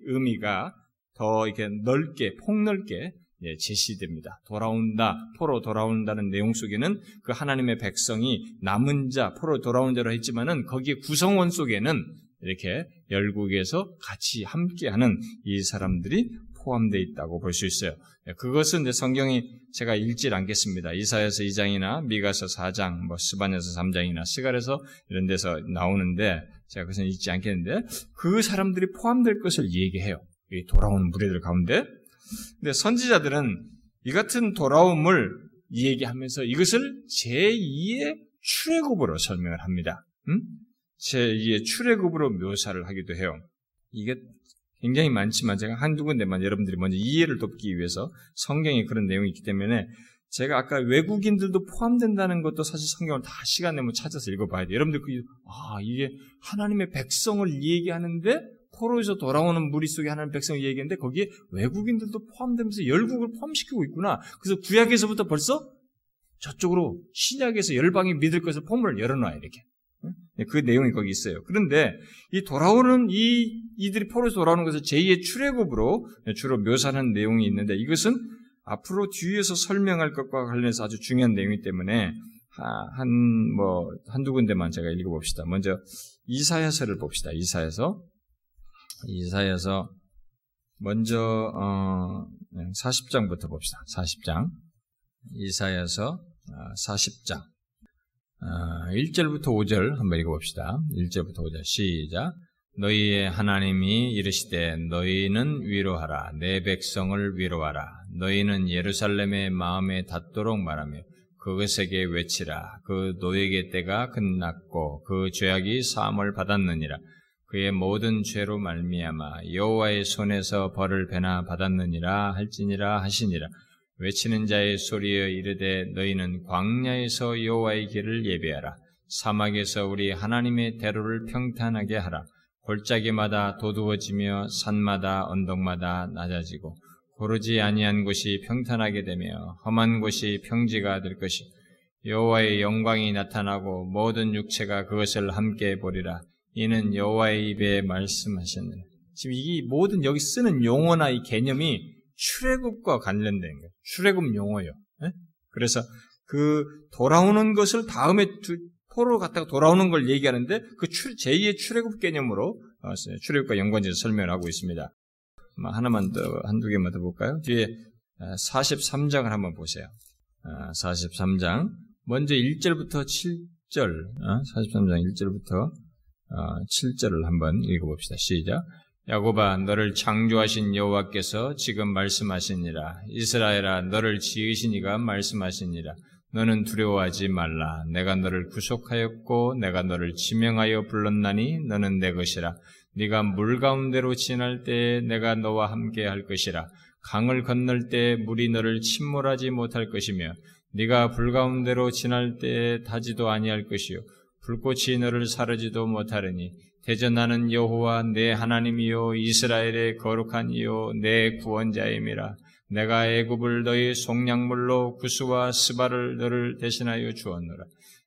의미가 더 이렇게 넓게 폭넓게 예, 제시됩니다. 돌아온다, 포로 돌아온다는 내용 속에는 그 하나님의 백성이 남은 자, 포로 돌아온 자로 했지만은 거기에 구성원 속에는 이렇게 열국에서 같이 함께하는 이 사람들이 포함되어 있다고 볼 수 있어요. 예, 그것은 이제 성경이 제가 읽질 않겠습니다. 이사에서 2장이나 미가서 4장, 뭐 스바냐서 3장이나 시갈에서 이런 데서 나오는데 제가 그것은 읽지 않겠는데 그 사람들이 포함될 것을 얘기해요. 이 돌아오는 무리들 가운데 근데 선지자들은 이 같은 돌아옴을 얘기하면서 이것을 제2의 출애굽으로 설명을 합니다. 음? 제2의 출애굽으로 묘사를 하기도 해요. 이게 굉장히 많지만 제가 한두 군데만 여러분들이 먼저 이해를 돕기 위해서 성경에 그런 내용이 있기 때문에 제가 아까 외국인들도 포함된다는 것도 사실 성경을 다 시간 내면 찾아서 읽어봐야 돼요. 여러분들 그, 아, 이게 하나님의 백성을 얘기하는데 포로에서 돌아오는 무리 속에 하나님 백성을 얘기했는데 거기에 외국인들도 포함되면서 열국을 포함시키고 있구나. 그래서 구약에서부터 벌써 저쪽으로 신약에서 열방이 믿을 것을 포문을 열어놔 이렇게. 네, 그 내용이 거기 있어요. 그런데 이 돌아오는 이 이들이 포로에서 돌아오는 것을 제2의 출애굽으로 주로 묘사하는 내용이 있는데 이것은 앞으로 뒤에서 설명할 것과 관련해서 아주 중요한 내용이기 때문에 한 뭐 한두 군데만 제가 읽어봅시다. 먼저 이사야서를 봅시다. 이사야서 이사야서 먼저 어, 40장부터 봅시다. 40장. 이사야서 40장. 어, 1절부터 어, 5절 한번 읽어봅시다. 1절부터 5절 시작. 너희의 하나님이 이르시되 너희는 위로하라. 내 백성을 위로하라. 너희는 예루살렘의 마음에 닿도록 말하며 그것에게 외치라. 그 노예의 때가 끝났고 그 죄악이 사함을 받았느니라 그의 모든 죄로 말미암아 여호와의 손에서 벌을 배나 받았느니라 할지니라 하시니라. 외치는 자의 소리에 이르되 너희는 광야에서 여호와의 길을 예배하라. 사막에서 우리 하나님의 대로를 평탄하게 하라. 골짜기마다 도두어지며 산마다 언덕마다 낮아지고 고르지 아니한 곳이 평탄하게 되며 험한 곳이 평지가 될 것이 여호와의 영광이 나타나고 모든 육체가 그것을 함께 보리라 이는 여호와의 입에 말씀하셨느니 지금 이 모든 여기 쓰는 용어나 이 개념이 출애굽과 관련된 거예요. 출애굽 용어예요. 네? 그래서 그 돌아오는 것을 다음에 포로 갔다가 돌아오는 걸 얘기하는데 그 출, 제2의 출애굽 개념으로 어, 출애굽과 연관지어서 설명을 하고 있습니다. 하나만 더 한두 개만 더 볼까요? 뒤에 43장을 어, 한번 보세요. 43장 어, 먼저 1절부터 7절 43장 1절부터 7절을 어, 한번 읽어봅시다. 시작. 야곱아 너를 창조하신 여호와께서 지금 말씀하시니라. 이스라엘아 너를 지으시니가 말씀하시니라. 너는 두려워하지 말라. 내가 너를 구속하였고 내가 너를 지명하여 불렀나니 너는 내 것이라. 네가 물 가운데로 지날 때에 내가 너와 함께 할 것이라. 강을 건널 때 물이 너를 침몰하지 못할 것이며 네가 불 가운데로 지날 때에 타지도 아니할 것이요 불꽃이 너를 사르지도 못하리니 대전 나는 여호와 내 하나님이요 이스라엘의 거룩한 이요 내 구원자임이라. 내가 애굽을 너희 속량물로 구스와 스바를 너를 대신하여 주었노라.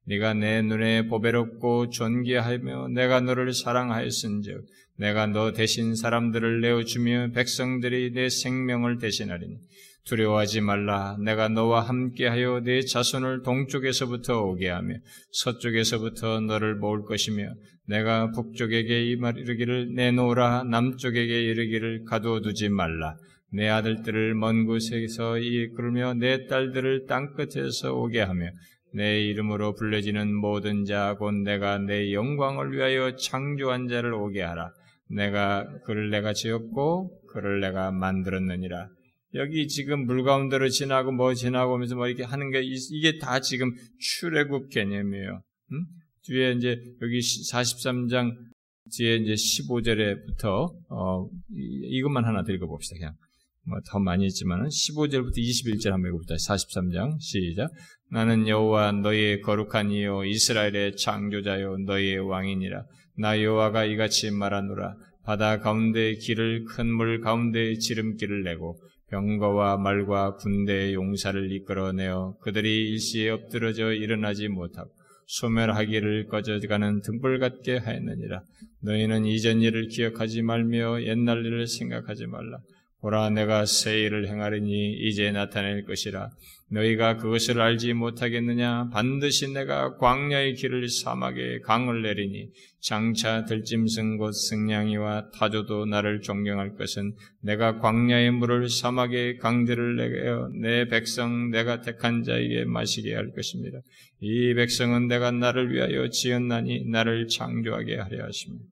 네가 내 눈에 보배롭고 존귀하며 내가 너를 사랑하였은즉 내가 너 대신 사람들을 내어 주며 백성들이 내 생명을 대신하리니 두려워하지 말라. 내가 너와 함께하여 네 자손을 동쪽에서부터 오게 하며 서쪽에서부터 너를 모을 것이며 내가 북쪽에게 이르기를 내놓으라 남쪽에게 이르기를 가두어 두지 말라. 내 아들들을 먼 곳에서 이끌며 내 딸들을 땅끝에서 오게 하며 내 이름으로 불려지는 모든 자 곧 내가 내 영광을 위하여 창조한 자를 오게 하라. 내가 그를 내가 지었고 그를 내가 만들었느니라. 여기 지금 물 가운데로 지나고 뭐 지나고 하면서 뭐 이렇게 하는 게 이게 다 지금 출애굽 개념이에요. 음? 뒤에 이제 여기 43장 뒤에 이제 15절에부터 어 이것만 하나 읽어 봅시다. 그냥 뭐 더 많이 있지만은 15절부터 21절 한번 읽어봅시다. 43장 시작. 나는 여호와 너희의 거룩한 이요 이스라엘의 창조자요 너희의 왕이니라. 나 여호와가 이같이 말하노라. 바다 가운데 길을 큰 물 가운데 지름길을 내고 병거와 말과 군대의 용사를 이끌어내어 그들이 일시에 엎드러져 일어나지 못하고 소멸하기를 꺼져가는 등불 같게 하였느니라. 너희는 이전 일을 기억하지 말며 옛날 일을 생각하지 말라. 보라 내가 새 일을 행하리니 이제 나타낼 것이라. 너희가 그것을 알지 못하겠느냐? 반드시 내가 광야의 길을 사막에 강을 내리니 장차 들짐승 곧 승냥이와 타조도 나를 존경할 것은 내가 광야의 물을 사막에 강들을 내어 내 백성 내가 택한 자에게 마시게 할 것입니다. 이 백성은 내가 나를 위하여 지었나니 나를 창조하게 하려 하십니다.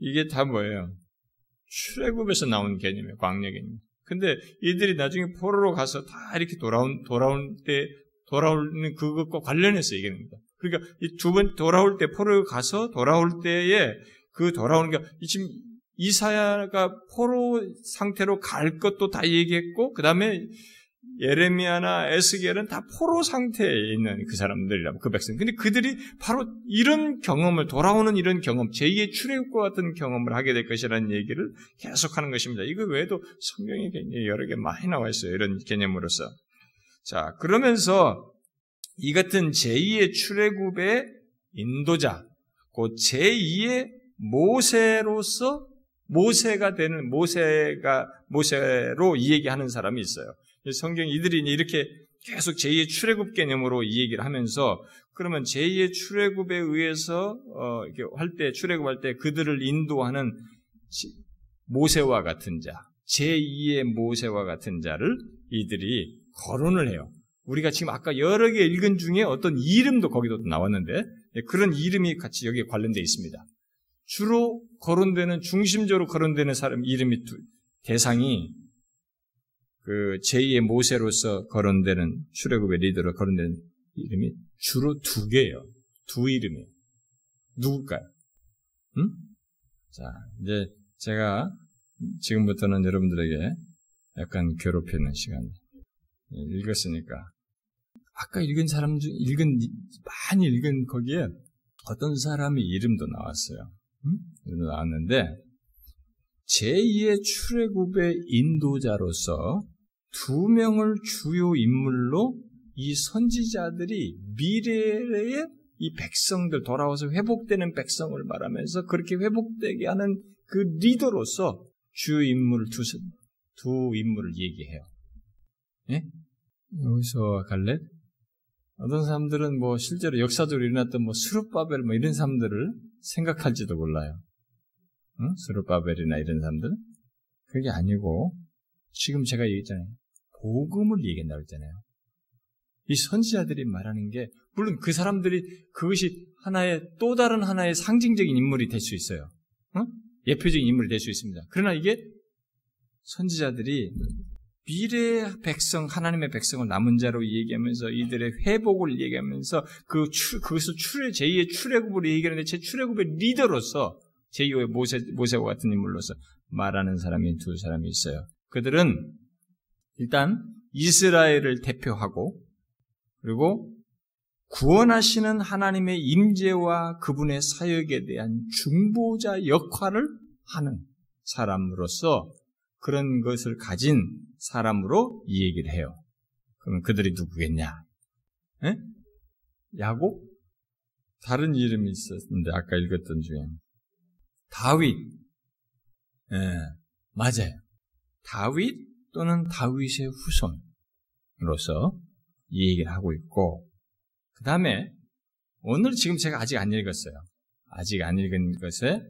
이게 다 뭐예요? 출애굽에서 나온 개념이에요. 광야 개념. 근데 이들이 나중에 포로로 가서 다 이렇게 돌아온, 돌아올 때, 돌아오는 그것과 관련해서 얘기합니다. 그러니까 이 두 번 돌아올 때, 포로 가서 돌아올 때에 그 돌아오는 게, 지금 이사야가 포로 상태로 갈 것도 다 얘기했고, 그 다음에 예레미야나 에스겔은 다 포로 상태에 있는 그 사람들이라고 그 백성. 근데 그들이 바로 이런 경험을 돌아오는 이런 경험, 제2의 출애굽과 같은 경험을 하게 될 것이라는 얘기를 계속하는 것입니다. 이거 외에도 성경에 여러 개 많이 나와 있어요. 이런 개념으로서. 자, 그러면서 이 같은 제2의 출애굽의 인도자, 그 제2의 모세로서 모세가 되는 모세가 모세로 이 얘기하는 사람이 있어요. 성경 이들이 이렇게 계속 제2의 출애굽 개념으로 이 얘기를 하면서 그러면 제2의 출애굽에 의해서 어, 이렇게 할 때 출애굽할 때 그들을 인도하는 모세와 같은 자, 제2의 모세와 같은 자를 이들이 거론을 해요. 우리가 지금 아까 여러 개 읽은 중에 어떤 이름도 거기도 나왔는데 예, 그런 이름이 같이 여기에 관련되어 있습니다. 주로 거론되는 중심적으로 거론되는 사람 이름이 대상이 그 제2의 모세로서 거론되는 출애굽의 리더로 거론되는 이름이 주로 두 개예요. 두 이름이에요. 누굴까요? 응? 자, 이제 제가 지금부터는 여러분들에게 약간 괴롭히는 시간 읽었으니까 아까 읽은 사람 중 읽은 많이 읽은 거기에 어떤 사람의 이름도 나왔어요. 응? 이름도 나왔는데 제2의 출애굽의 인도자로서 두 명을 주요 인물로 이 선지자들이 미래의 이 백성들 돌아와서 회복되는 백성을 말하면서 그렇게 회복되게 하는 그 리더로서 주요 인물 두, 두 인물을 얘기해요. 예? 여기서 갈래? 어떤 사람들은 뭐 실제로 역사적으로 일어났던 뭐 수르바벨 뭐 이런 사람들을 생각할지도 몰라요. 응? 수르바벨이나 이런 사람들? 그게 아니고 지금 제가 얘기했잖아요. 복음을 얘기한다고 했잖아요. 이 선지자들이 말하는 게 물론 그 사람들이 그것이 하나의 또 다른 하나의 상징적인 인물이 될 수 있어요. 어? 예표적인 인물이 될 수 있습니다. 그러나 이게 선지자들이 미래 백성 하나님의 백성을 남은 자로 얘기하면서 이들의 회복을 얘기하면서 그 출, 그것을 출애 제2의 출애굽으로 얘기하는데 제 출애굽의 리더로서 제2의 모세 모세와 같은 인물로서 말하는 사람이 두 사람이 있어요. 그들은 일단 이스라엘을 대표하고 그리고 구원하시는 하나님의 임재와 그분의 사역에 대한 중보자 역할을 하는 사람으로서 그런 것을 가진 사람으로 이 얘기를 해요. 그러면 그들이 누구겠냐? 에? 야곱? 다른 이름이 있었는데 아까 읽었던 중에 다윗. 예, 맞아요. 다윗 또는 다윗의 후손으로서 이 얘기를 하고 있고, 그 다음에 오늘 지금 제가 아직 안 읽었어요. 아직 안 읽은 것에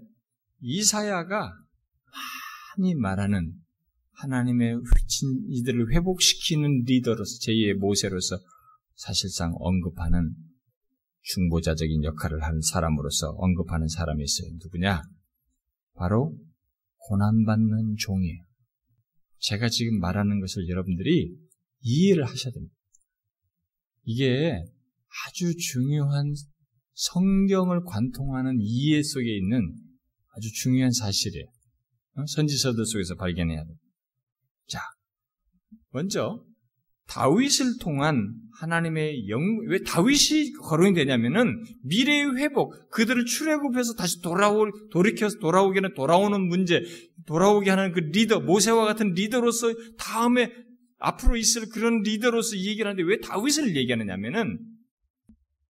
이사야가 많이 말하는 하나님의 이들을 회복시키는 리더로서 제2의 모세로서 사실상 언급하는 중보자적인 역할을 하는 사람으로서 언급하는 사람이 있어요. 누구냐? 바로 고난받는 종이에요. 제가 지금 말하는 것을 여러분들이 이해를 하셔야 됩니다. 이게 아주 중요한 성경을 관통하는 이해 속에 있는 아주 중요한 사실이에요. 어? 선지서들 속에서 발견해야 돼요. 자, 먼저 다윗을 통한 하나님의 영, 왜 다윗이 거론이 되냐면은 미래의 회복, 그들을 출애굽해서 다시 돌아올, 돌이켜서 돌아오기는 돌아오는 문제, 돌아오게 하는 그 리더, 모세와 같은 리더로서 다음에 앞으로 있을 그런 리더로서 얘기를 하는데 왜 다윗을 얘기하느냐면은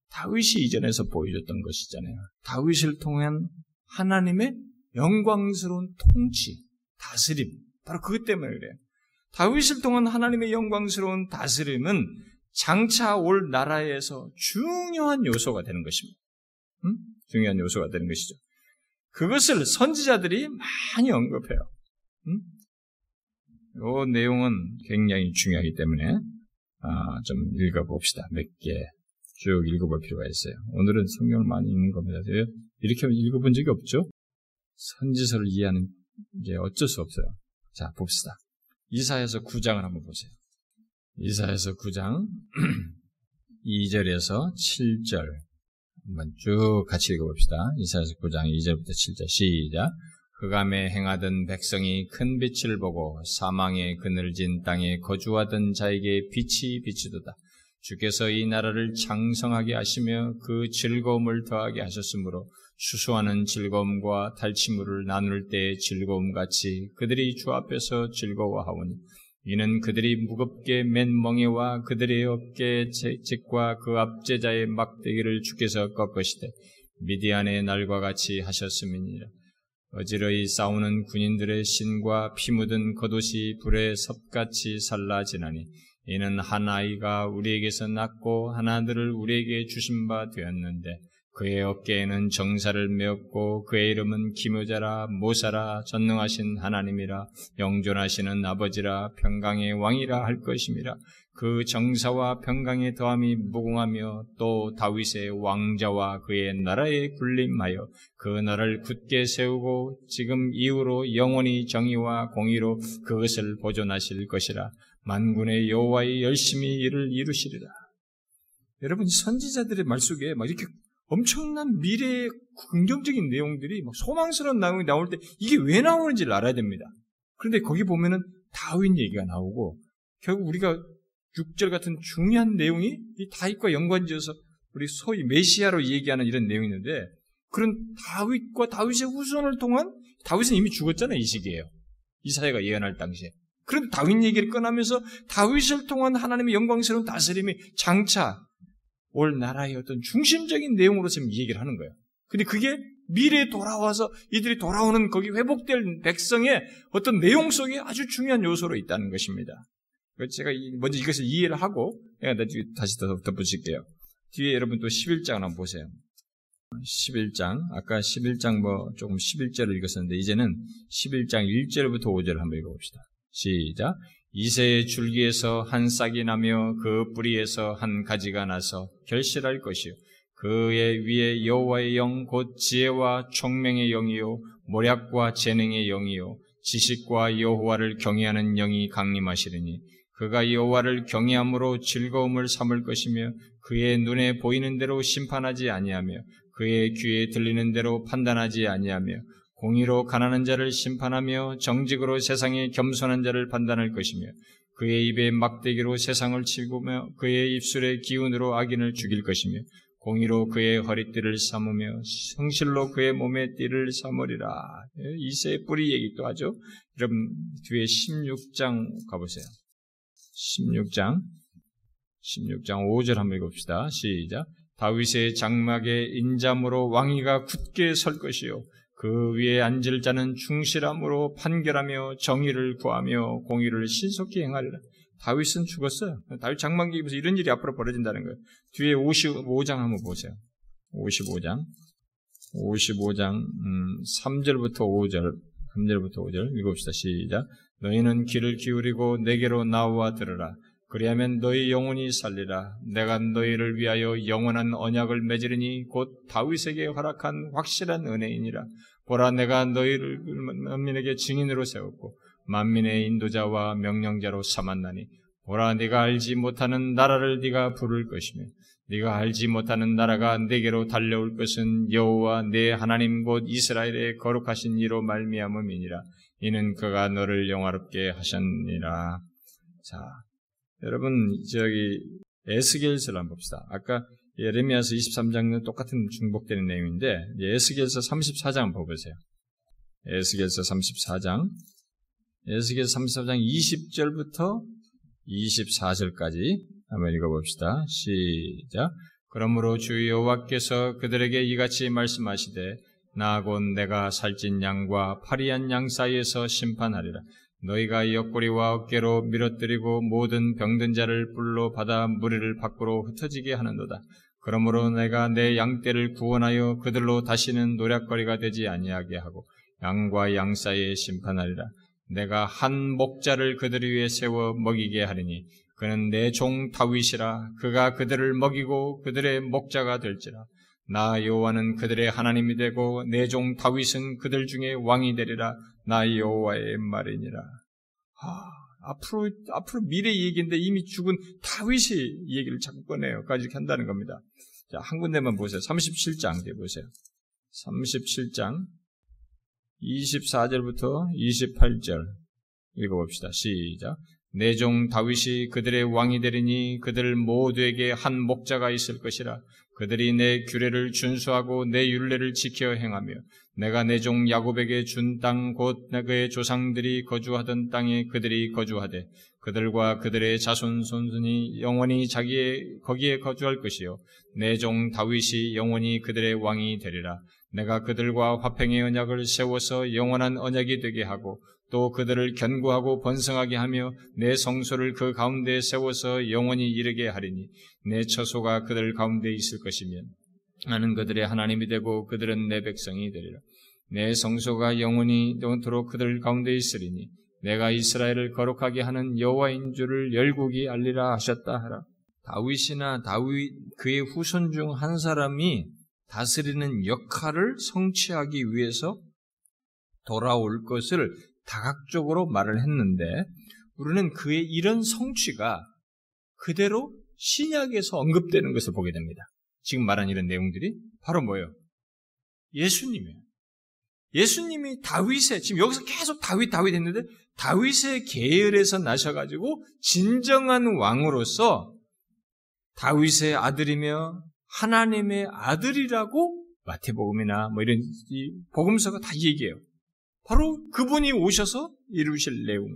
다윗이 이전에서 보여줬던 것이잖아요. 다윗을 통한 하나님의 영광스러운 통치, 다스림. 바로 그것 때문에 그래요. 다윗을 통한 하나님의 영광스러운 다스림은 장차 올 나라에서 중요한 요소가 되는 것입니다. 음? 중요한 요소가 되는 것이죠. 그것을 선지자들이 많이 언급해요. 음? 이 내용은 굉장히 중요하기 때문에 아, 좀 읽어봅시다. 몇 개 쭉 읽어볼 필요가 있어요. 오늘은 성경을 많이 읽는 겁니다. 이렇게 읽어본 적이 없죠? 선지서를 이해하는 게 어쩔 수 없어요. 자, 봅시다. 이사에서 9장을 한번 보세요. 이사에서 9장 2절에서 7절 한번 쭉 같이 읽어봅시다. 이사에서 9장 2절부터 7절 시작. 흑암에 행하던 백성이 큰 빛을 보고 사망의 그늘진 땅에 거주하던 자에게 빛이 비치도다. 주께서 이 나라를 장성하게 하시며 그 즐거움을 더하게 하셨으므로 수수하는 즐거움과 달치물을 나눌 때의 즐거움 같이 그들이 주 앞에서 즐거워하오니 이는 그들이 무겁게 맨 멍에와 그들의 어깨 책과 그 앞제자의 막대기를 주께서 꺾으시되 미디안의 날과 같이 하셨음이니라. 어지러이 싸우는 군인들의 신과 피 묻은 겉옷이 불에 섭같이 살라지나니 이는 한 아이가 우리에게서 낳고 하나들을 우리에게 주신 바 되었는데 그의 어깨에는 정사를 메었고 그의 이름은 기묘자라 모사라 전능하신 하나님이라 영존하시는 아버지라 평강의 왕이라 할 것임이라 그 정사와 평강의 더함이 무궁하며 또 다윗의 왕자와 그의 나라에 군림하여 그 나라를 굳게 세우고 지금 이후로 영원히 정의와 공의로 그것을 보존하실 것이라 만군의 여호와의 열심히 이를 이루시리라. 여러분 선지자들의 말 속에 막 이렇게 엄청난 미래의 긍정적인 내용들이 막 소망스러운 내용이 나올 때 이게 왜 나오는지를 알아야 됩니다. 그런데 거기 보면은 다윈 얘기가 나오고 결국 우리가 6절 같은 중요한 내용이 이 다윗과 연관지어서 우리 소위 메시아로 얘기하는 이런 내용이 있는데 그런 다윗과 다윗의 후손을 통한 다윗은 이미 죽었잖아요 이 시기에요 이사야가 예언할 당시에 그런데 다윗 얘기를 꺼내면서 다윗을 통한 하나님의 영광스러운 다스림이 장차 올 나라의 어떤 중심적인 내용으로 지금 얘기를 하는 거예요. 근데 그게 미래에 돌아와서 이들이 돌아오는 거기 회복될 백성의 어떤 내용 속에 아주 중요한 요소로 있다는 것입니다. 제가 먼저 이것을 이해를 하고 다시 더 덧붙일게요. 뒤에 여러분 또 11장을 한번 보세요. 11장, 아까 11장 뭐 조금 11절을 읽었었는데 이제는 11장 1절부터 5절을 한번 읽어봅시다. 시작. 이새의 줄기에서 한 싹이 나며 그 뿌리에서 한 가지가 나서 결실할 것이요. 그의 위에 여호와의 영 곧 지혜와 총명의 영이요 모략과 재능의 영이요 지식과 여호와를 경외하는 영이 강림하시리니 그가 여호와를 경외함으로 즐거움을 삼을 것이며 그의 눈에 보이는 대로 심판하지 아니하며 그의 귀에 들리는 대로 판단하지 아니하며 공의로 가난한 자를 심판하며 정직으로 세상에 겸손한 자를 판단할 것이며 그의 입에 막대기로 세상을 치고며 그의 입술의 기운으로 악인을 죽일 것이며 공의로 그의 허리띠를 삼으며 성실로 그의 몸의 띠를 삼으리라. 이세의 뿌리 얘기 또 하죠. 여러분 뒤에 16장 가보세요. 16장 16장 5절 한번 읽읍시다. 시작. 다윗의 장막에 인잠으로 왕위가 굳게 설 것이요 그 위에 앉을 자는 충실함으로 판결하며 정의를 구하며 공의를 신속히 행하리라. 다윗은 죽었어요. 다윗 입어서 이런 일이 앞으로 벌어진다는 거예요. 뒤에 55장 한번 보세요. 55장. 55장 음, 3절부터 5절 3절부터 5절 읽읍시다. 시작. 너희는 귀를 기울이고 내게로 나와 들으라. 그리하면 너희 영혼이 살리라. 내가 너희를 위하여 영원한 언약을 맺으리니 곧 다윗에게 허락한 확실한 은혜이니라. 보라 내가 너희를 만민에게 증인으로 세웠고 만민의 인도자와 명령자로 삼았나니 보라 네가 알지 못하는 나라를 네가 부를 것이며 네가 알지 못하는 나라가 네게로 달려올 것은 여호와 네 하나님 곧 이스라엘의 거룩하신 이로 말미암음이니라. 이는 그가 너를 영화롭게 하셨니라. 자 여러분 저기 에스겔서를 한번 봅시다. 아까 예레미야서 23장은 똑같은 중복되는 내용인데 에스겔서 34장 한번 보세요 에스겔서 34장 에스겔서 34장 20절부터 24절까지 한번 읽어봅시다. 시작. 그러므로 주 여호와께서 그들에게 이같이 말씀하시되 나곧 내가 살찐 양과 파리한 양 사이에서 심판하리라. 너희가 옆구리와 어깨로 밀어뜨리고 모든 병든 자를 불로 받아 무리를 밖으로 흩어지게 하는도다. 그러므로 내가 내 양떼를 구원하여 그들로 다시는 노략거리가 되지 아니하게 하고 양과 양 사이에 심판하리라. 내가 한 목자를 그들 위에 세워 먹이게 하리니 그는 내 종 다윗이라. 그가 그들을 먹이고 그들의 목자가 될지라. 나 여호와는 그들의 하나님이 되고 내 종 다윗은 그들 중에 왕이 되리라. 나 여호와의 말이니라. 아, 앞으로 앞으로 미래 얘기인데 이미 죽은 다윗이 얘기를 자꾸 꺼내요까지 한다는 겁니다. 자, 한 군데만 보세요. 37장 돼 보세요. 37장 24절부터 28절 읽어봅시다. 시작. 내종 다윗이 그들의 왕이 되리니 그들 모두에게 한 목자가 있을 것이라. 그들이 내 규례를 준수하고 내 율례를 지켜 행하며 내가 내 종 야곱에게 준 땅 곧 그의 조상들이 거주하던 땅에 그들이 거주하되 그들과 그들의 자손 손손이 영원히 자기의 거기에 거주할 것이요 내 종 다윗이 영원히 그들의 왕이 되리라. 내가 그들과 화평의 언약을 세워서 영원한 언약이 되게 하고 또 그들을 견고하고 번성하게 하며 내 성소를 그 가운데 세워서 영원히 이르게 하리니 내 처소가 그들 가운데 있을 것이면 나는 그들의 하나님이 되고 그들은 내 백성이 되리라. 내 성소가 영원히 영토록 그들 가운데 있으리니 내가 이스라엘을 거룩하게 하는 여호와인 줄을 열국이 알리라 하셨다 하라. 다윗이나 다윗 그의 후손 중 한 사람이 다스리는 역할을 성취하기 위해서 돌아올 것을 다각적으로 말을 했는데 우리는 그의 이런 성취가 그대로 신약에서 언급되는 것을 보게 됩니다. 지금 말한 이런 내용들이 바로 뭐예요? 예수님이에요. 예수님이 다윗의 지금 여기서 계속 다윗 다윗 했는데 다윗의 계열에서 나셔가지고 진정한 왕으로서 다윗의 아들이며 하나님의 아들이라고 마태복음이나 뭐 이런 복음서가 다 얘기해요. 바로 그분이 오셔서 이루실 내용.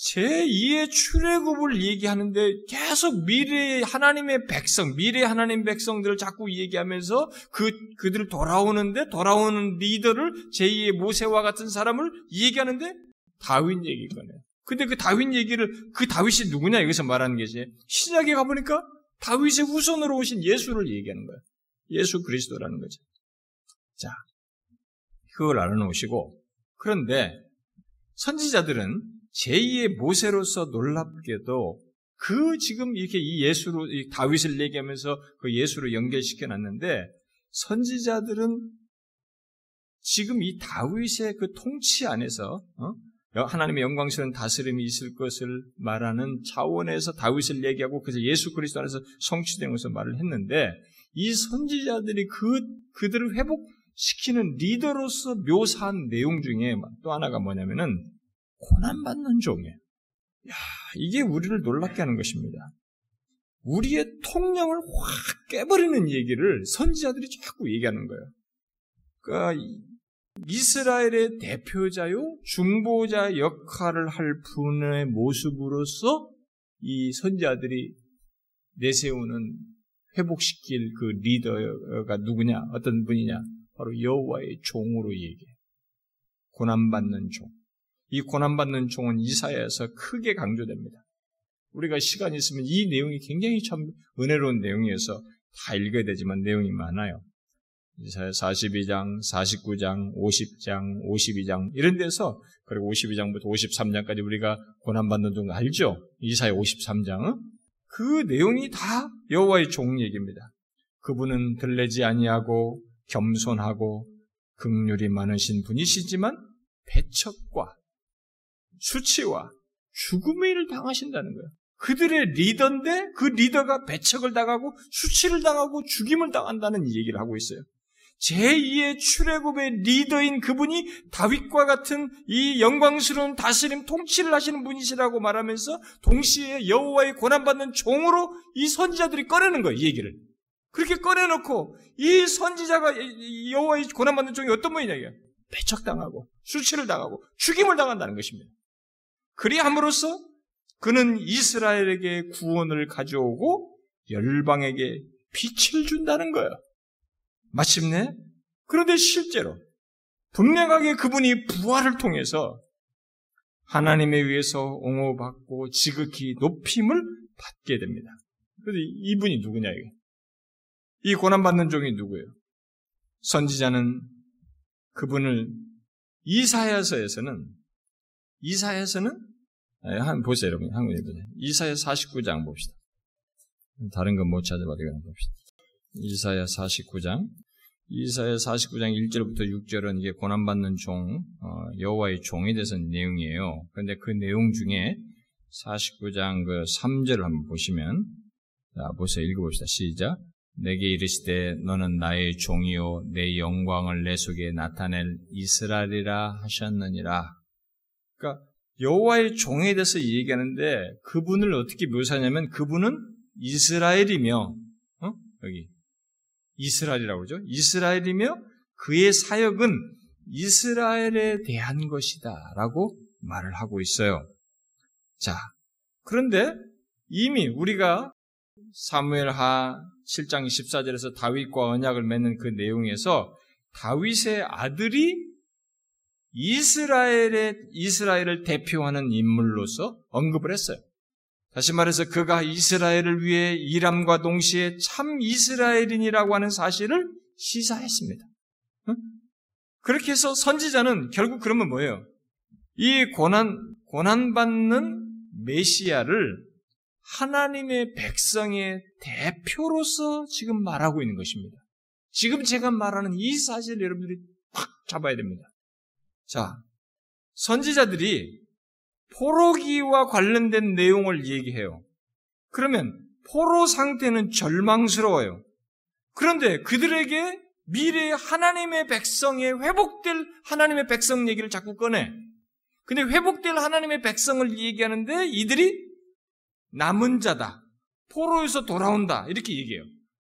제2의 출애굽을 얘기하는데 계속 미래 하나님의 백성, 미래 하나님 백성들을 자꾸 얘기하면서 그 그들 돌아오는데 돌아오는 리더를 제2의 모세와 같은 사람을 얘기하는데 다윗 얘기 거네요. 근데 그 다윗 얘기를 그 다윗이 누구냐 여기서 말하는 게지. 신약에 가 보니까 다윗의 후손으로 오신 예수를 얘기하는 거예요. 예수 그리스도라는 거죠. 자, 그걸 알아놓으시고 그런데 선지자들은 제2의 모세로서 놀랍게도 그 지금 이렇게 이 예수로 이 다윗을 얘기하면서 그 예수로 연결시켜 놨는데 선지자들은 지금 이 다윗의 그 통치 안에서 어? 하나님의 영광스러운 다스림이 있을 것을 말하는 차원에서 다윗을 얘기하고 그래서 예수 그리스도 안에서 성취된 것을 말을 했는데 이 선지자들이 그 그들을 회복시키는 리더로서 묘사한 내용 중에 또 하나가 뭐냐면은 고난받는 종이에요. 야, 이게 우리를 놀랍게 하는 것입니다. 우리의 통념을 확 깨버리는 얘기를 선지자들이 자꾸 얘기하는 거예요. 그러니까 이스라엘의 대표자요, 중보자 역할을 할 분의 모습으로서 이 선지자들이 내세우는 회복시킬 그 리더가 누구냐, 어떤 분이냐, 바로 여호와의 종으로 얘기해. 고난받는 종. 이 고난받는 종은 이사야에서 크게 강조됩니다. 우리가 시간이 있으면 이 내용이 굉장히 참 은혜로운 내용이어서 다 읽어야 되지만 내용이 많아요. 이사야 42장, 49장, 50장, 52장 이런 데서 그리고 52장부터 53장까지 우리가 고난받는 종 알죠? 이사야 53장은 그 내용이 다 여호와의 종 얘기입니다. 그분은 들레지 아니하고 겸손하고 극률이 많으신 분이시지만 배척과 수치와 죽음의 일을 당하신다는 거예요. 그들의 리더인데 그 리더가 배척을 당하고 수치를 당하고 죽임을 당한다는 얘기를 하고 있어요. 제2의 출애굽의 리더인 그분이 다윗과 같은 이 영광스러운 다스림 통치를 하시는 분이시라고 말하면서 동시에 여호와의 고난받는 종으로 이 선지자들이 꺼내는 거예요, 이 얘기를. 그렇게 꺼내놓고 이 선지자가 여호와의 고난받는 종이 어떤 분이냐 이게 배척당하고 수치를 당하고 죽임을 당한다는 것입니다. 그리함으로써 그는 이스라엘에게 구원을 가져오고 열방에게 빛을 준다는 거예요. 마침내 그런데 실제로 분명하게 그분이 부활을 통해서 하나님에 의해서 옹호받고 지극히 높임을 받게 됩니다. 그런데 이분이 누구냐 이게? 이 고난받는 종이 누구예요? 선지자는 그분을 이사야서에서는 이사야서는 아, 한 보세요 여러분 한번 읽어보세요. 이사야 49장 봅시다. 다른 건 못 찾아봐도 이거 봅시다. 이사야 49장 이사야 49장 1절부터 6절은 이게 고난받는 종 어, 여호와의 종에 대해서 내용이에요. 그런데 그 내용 중에 49장 그 3절을 한번 보시면 자 보세요 읽어봅시다. 시작 내게 이르시되 너는 나의 종이요 내 영광을 내 속에 나타낼 이스라엘이라 하셨느니라. 그러니까 여호와의 종에 대해서 얘기하는데 그분을 어떻게 묘사하냐면 그분은 이스라엘이며 어? 여기 이스라엘이라고 그러죠. 이스라엘이며 그의 사역은 이스라엘에 대한 것이다라고 말을 하고 있어요. 자, 그런데 이미 우리가 사무엘하 7장 14절에서 다윗과 언약을 맺는 그 내용에서 다윗의 아들이 이스라엘의 이스라엘을 대표하는 인물로서 언급을 했어요. 다시 말해서 그가 이스라엘을 위해 일함과 동시에 참 이스라엘인이라고 하는 사실을 시사했습니다. 그렇게 해서 선지자는 결국 그러면 뭐예요? 이 고난 고난받는 메시아를 하나님의 백성의 대표로서 지금 말하고 있는 것입니다. 지금 제가 말하는 이 사실을 여러분들이 팍 잡아야 됩니다. 자, 선지자들이 포로기와 관련된 내용을 얘기해요. 그러면 포로 상태는 절망스러워요. 그런데 그들에게 미래의 하나님의 백성의 회복될 하나님의 백성 얘기를 자꾸 꺼내. 근데 회복될 하나님의 백성을 얘기하는데 이들이 남은 자다. 포로에서 돌아온다. 이렇게 얘기해요.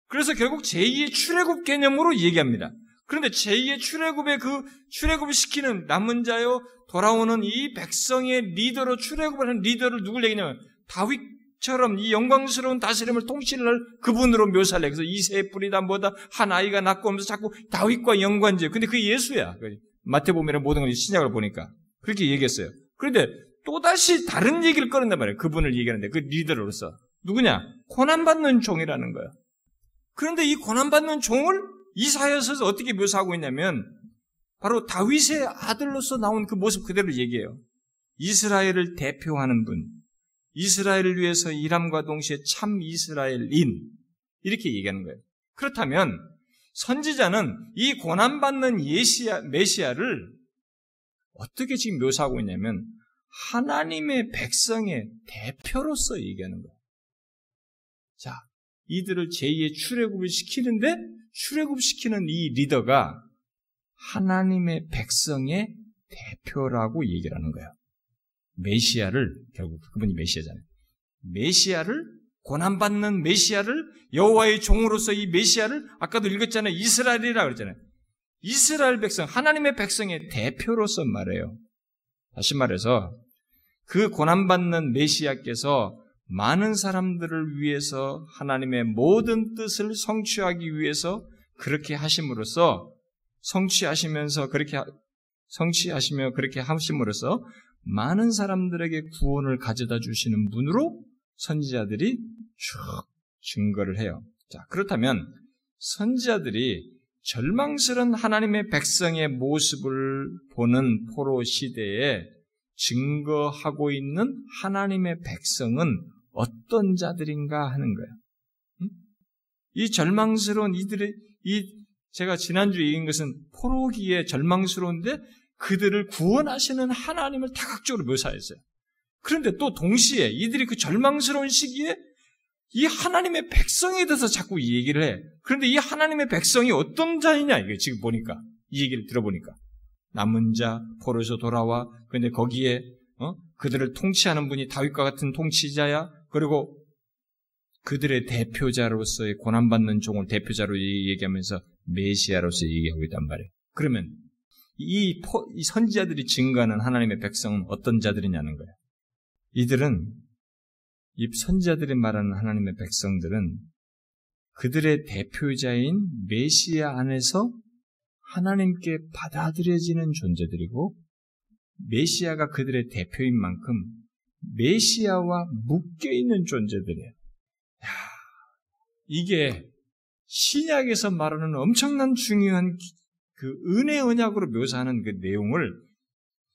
그래서 결국 제2의 출애굽 개념으로 얘기합니다. 그런데 제2의 출애굽의 그 출애굽을 시키는 남은 자요 돌아오는 이 백성의 리더로 출애굽을 하는 리더를 누굴 얘기냐면 다윗처럼 이 영광스러운 다스림을 통치를 할 그분으로 묘사를 해. 그래서 이세 뿌리다 뭐다 한 아이가 낳고 오면서 자꾸 다윗과 연관지어. 근데 그 예수야. 마태복음이나 모든 걸 신약을 보니까 그렇게 얘기했어요. 그런데 또다시 다른 얘기를 꺼낸단 말이에요. 그분을 얘기하는데, 그 리더로서. 누구냐? 고난받는 종이라는 거예요. 그런데 이 고난받는 종을 이사야서에서 어떻게 묘사하고 있냐면, 바로 다윗의 아들로서 나온 그 모습 그대로 얘기해요. 이스라엘을 대표하는 분, 이스라엘을 위해서 일함과 동시에 참 이스라엘인, 이렇게 얘기하는 거예요. 그렇다면, 선지자는 이 고난받는 예시야, 메시아를 어떻게 지금 묘사하고 있냐면, 하나님의 백성의 대표로서 얘기하는 거예요. 자, 이들을 제2의 출애굽을 시키는데 출애굽시키는 이 리더가 하나님의 백성의 대표라고 얘기를 하는 거예요. 메시아를 결국 그분이 메시아잖아요. 메시아를 고난받는 메시아를 여호와의 종으로서 이 메시아를 아까도 읽었잖아요. 이스라엘이라 그랬잖아요. 이스라엘 백성, 하나님의 백성의 대표로서 말해요. 다시 말해서 그 고난받는 메시아께서 많은 사람들을 위해서 하나님의 모든 뜻을 성취하기 위해서 그렇게 하심으로써 성취하시면서 그렇게 성취하시며 그렇게 하심으로써 많은 사람들에게 구원을 가져다 주시는 분으로 선지자들이 쭉 증거를 해요. 자, 그렇다면 선지자들이 절망스러운 하나님의 백성의 모습을 보는 포로 시대에 증거하고 있는 하나님의 백성은 어떤 자들인가 하는 거예요. 이 절망스러운 이들의 이 제가 지난주에 얘기한 것은 포로기에 절망스러운데 그들을 구원하시는 하나님을 다각적으로 묘사했어요. 그런데 또 동시에 이들이 그 절망스러운 시기에 이 하나님의 백성에 대해서 자꾸 이 얘기를 해. 그런데 이 하나님의 백성이 어떤 자이냐, 이게 지금 보니까. 이 얘기를 들어보니까. 남은 자, 포로에서 돌아와. 그런데 거기에, 어? 그들을 통치하는 분이 다윗과 같은 통치자야. 그리고 그들의 대표자로서의 고난받는 종을 대표자로 얘기하면서 메시아로서 얘기하고 있단 말이에요. 그러면 이, 선지자들이 증거하는 하나님의 백성은 어떤 자들이냐는 거예요. 이들은 이 선지자들이 말하는 하나님의 백성들은 그들의 대표자인 메시아 안에서 하나님께 받아들여지는 존재들이고 메시아가 그들의 대표인 만큼 메시아와 묶여 있는 존재들이에요. 야, 이게 신약에서 말하는 엄청난 중요한 그 은혜 언약으로 묘사하는 그 내용을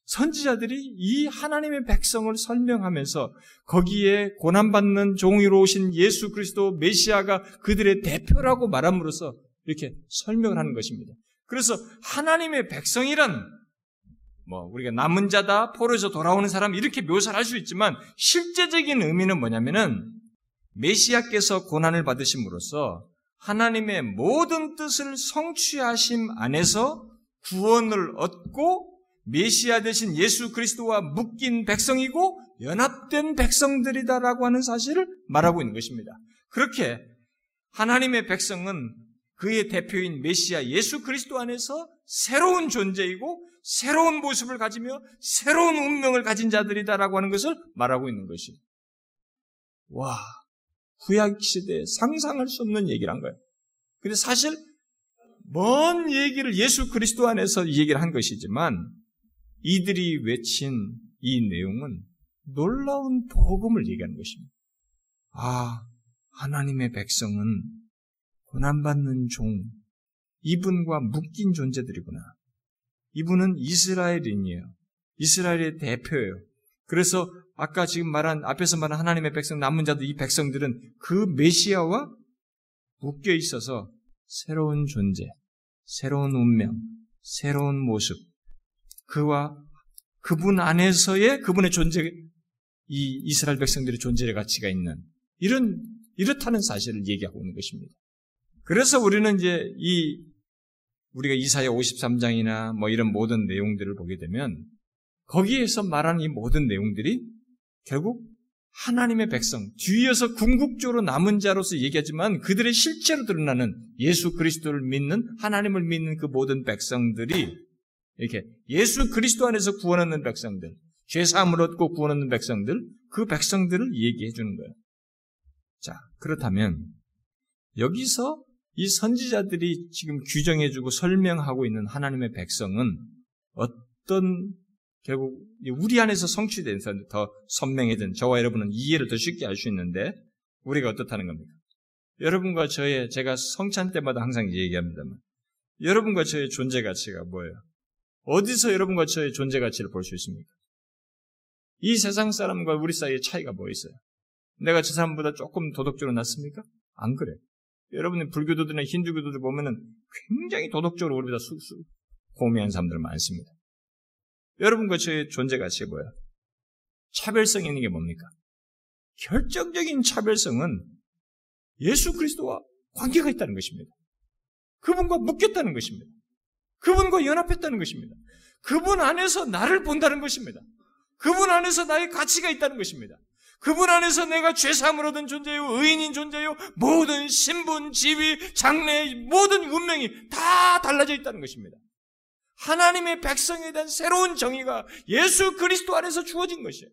선지자들이 이 하나님의 백성을 설명하면서 거기에 고난받는 종이로 오신 예수 그리스도 메시아가 그들의 대표라고 말함으로써 이렇게 설명을 하는 것입니다. 그래서 하나님의 백성이란 뭐 우리가 남은 자다 포로에서 돌아오는 사람 이렇게 묘사를 할 수 있지만 실제적인 의미는 뭐냐면은 메시아께서 고난을 받으심으로써 하나님의 모든 뜻을 성취하심 안에서 구원을 얻고 메시아 대신 예수 그리스도와 묶인 백성이고 연합된 백성들이다라고 하는 사실을 말하고 있는 것입니다. 그렇게 하나님의 백성은 그의 대표인 메시아 예수 그리스도 안에서 새로운 존재이고 새로운 모습을 가지며 새로운 운명을 가진 자들이다라고 하는 것을 말하고 있는 것이. 와, 구약 시대에 상상할 수 없는 얘기란 거예요. 근데 사실 먼 얘기를 예수 그리스도 안에서 얘기를 한 것이지만 이들이 외친 이 내용은 놀라운 복음을 얘기하는 것입니다. 아, 하나님의 백성은 고난받는 종, 이분과 묶인 존재들이구나. 이분은 이스라엘인이에요. 이스라엘의 대표예요. 그래서 아까 지금 말한 앞에서 말한 하나님의 백성 남은 자들 이 백성들은 그 메시아와 묶여 있어서 새로운 존재, 새로운 운명, 새로운 모습, 그와 그분 안에서의 그분의 존재, 이 이스라엘 백성들의 존재의 가치가 있는 이런 이렇다는 사실을 얘기하고 있는 것입니다. 그래서 우리는 이제 이 우리가 이사야 53장이나 뭐 이런 모든 내용들을 보게 되면 거기에서 말하는 이 모든 내용들이 결국 하나님의 백성, 뒤에서 궁극적으로 남은 자로서 얘기하지만 그들의 실제로 드러나는 예수 그리스도를 믿는 하나님을 믿는 그 모든 백성들이 이렇게 예수 그리스도 안에서 구원 얻는 백성들, 죄 사함을 얻고 구원 얻는 백성들, 그 백성들을 얘기해 주는 거예요. 자, 그렇다면 여기서 이 선지자들이 지금 규정해주고 설명하고 있는 하나님의 백성은 어떤 결국 우리 안에서 성취된 더 선명해진 저와 여러분은 이해를 더 쉽게 할 수 있는데 우리가 어떻다는 겁니까? 여러분과 저의 제가 성찬 때마다 항상 얘기합니다만 여러분과 저의 존재 가치가 뭐예요? 어디서 여러분과 저의 존재 가치를 볼 수 있습니까? 이 세상 사람과 우리 사이의 차이가 뭐 있어요? 내가 저 사람보다 조금 도덕적으로 낫습니까? 안 그래. 여러분의 불교도들이나 힌두교도들 보면은 굉장히 도덕적으로 우리보다 쑥쑥 고미한 사람들 많습니다. 여러분과 저의 존재 가치가 뭐야? 차별성 있는 게 뭡니까? 결정적인 차별성은 예수 그리스도와 관계가 있다는 것입니다. 그분과 묶였다는 것입니다. 그분과 연합했다는 것입니다. 그분 안에서 나를 본다는 것입니다. 그분 안에서 나의 가치가 있다는 것입니다. 그분 안에서 내가 죄사함을 얻은 존재요, 의인인 존재요, 모든 신분, 지위, 장래, 모든 운명이 다 달라져 있다는 것입니다. 하나님의 백성에 대한 새로운 정의가 예수 그리스도 안에서 주어진 것이에요.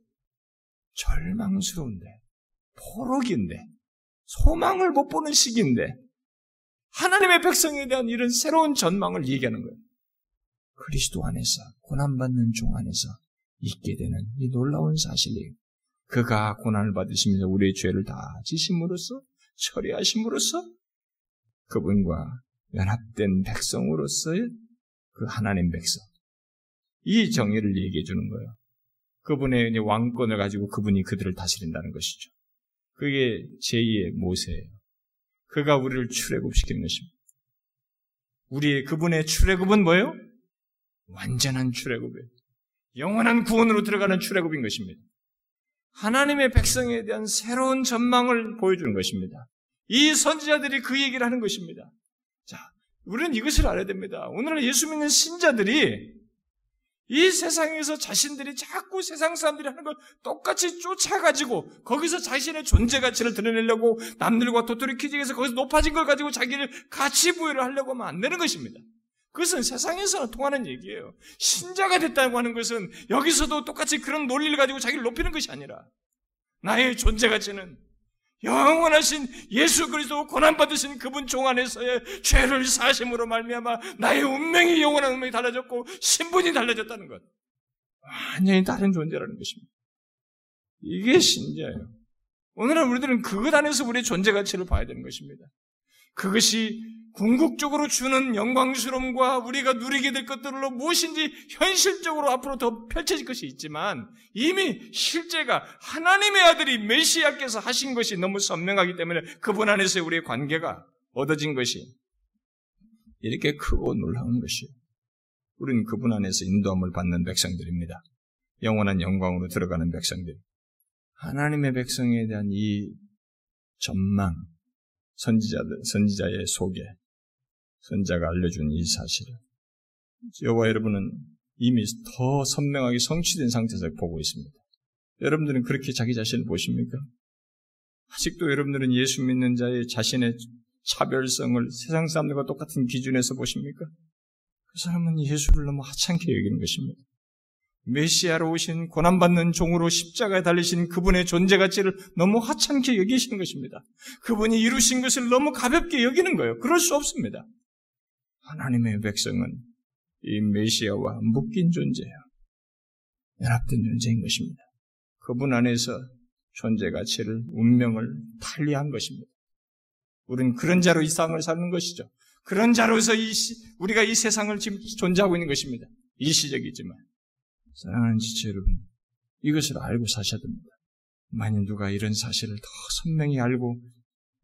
절망스러운데, 포록인데, 소망을 못 보는 시기인데, 하나님의 백성에 대한 이런 새로운 전망을 얘기하는 거예요. 그리스도 안에서, 고난받는 종 안에서 있게 되는 이 놀라운 사실이에요. 그가 고난을 받으시면서 우리의 죄를 다 지심으로써, 처리하심으로써, 그분과 연합된 백성으로서의 그 하나님 백성. 이 정의를 얘기해 주는 거예요. 그분의 왕권을 가지고 그분이 그들을 다스린다는 것이죠. 그게 제2의 모세예요. 그가 우리를 출애굽시키는 것입니다. 우리의 그분의 출애굽은 뭐예요? 완전한 출애굽이에요. 영원한 구원으로 들어가는 출애굽인 것입니다. 하나님의 백성에 대한 새로운 전망을 보여주는 것입니다. 이 선지자들이 그 얘기를 하는 것입니다. 자, 우리는 이것을 알아야 됩니다. 오늘날 예수 믿는 신자들이 이 세상에서 자신들이 자꾸 세상 사람들이 하는 걸 똑같이 쫓아가지고 거기서 자신의 존재 가치를 드러내려고 남들과 도토리 키즈에서 거기서 높아진 걸 가지고 자기를 가치 부여를 하려고 되는 것입니다. 그것은 세상에서는 통하는 얘기예요. 신자가 됐다고 하는 것은 여기서도 똑같이 그런 논리를 가지고 자기를 높이는 것이 아니라 나의 존재 가치는 영원하신 예수 그리스도 고난 받으신 그분 종 안에서의 죄를 사심으로 말미암아 나의 운명이 영원한 운명이 달라졌고 신분이 달라졌다는 것. 완전히 다른 존재라는 것입니다. 이게 신자예요. 오늘날 우리들은 그것 안에서 우리의 존재 가치를 봐야 되는 것입니다. 그것이 궁극적으로 주는 영광스러움과 우리가 누리게 될 것들로 무엇인지 현실적으로 앞으로 더 펼쳐질 것이 있지만 이미 실제가 하나님의 아들이 메시아께서 하신 것이 너무 선명하기 때문에 그분 안에서 우리의 관계가 얻어진 것이 이렇게 크고 놀라운 것이에요. 우리는 그분 안에서 인도함을 받는 백성들입니다. 영원한 영광으로 들어가는 백성들. 하나님의 백성에 대한 이 전망, 선지자들, 선지자의 소개, 선자가 알려준 이 사실을 여호와 여러분은 이미 더 선명하게 성취된 상태에서 보고 있습니다. 여러분들은 그렇게 자기 자신을 보십니까? 아직도 여러분들은 예수 믿는 자의 자신의 차별성을 세상 사람들과 똑같은 기준에서 보십니까? 그 사람은 예수를 너무 하찮게 여기는 것입니다. 메시아로 오신 고난받는 종으로 십자가에 달리신 그분의 존재 가치를 너무 하찮게 여기시는 것입니다. 그분이 이루신 것을 너무 가볍게 여기는 거예요. 그럴 수 없습니다. 하나님의 백성은 이 메시아와 묶인 존재예요. 연합된 존재인 것입니다. 그분 안에서 존재 가치를 운명을 달리한 것입니다. 우리는 그런 자로 이 세상을 사는 것이죠. 그런 자로서 이 시, 우리가 이 세상을 지금 존재하고 있는 것입니다. 일시적이지만 사랑하는 지체 여러분, 이것을 알고 사셔야 됩니다. 만약 누가 이런 사실을 더 선명히 알고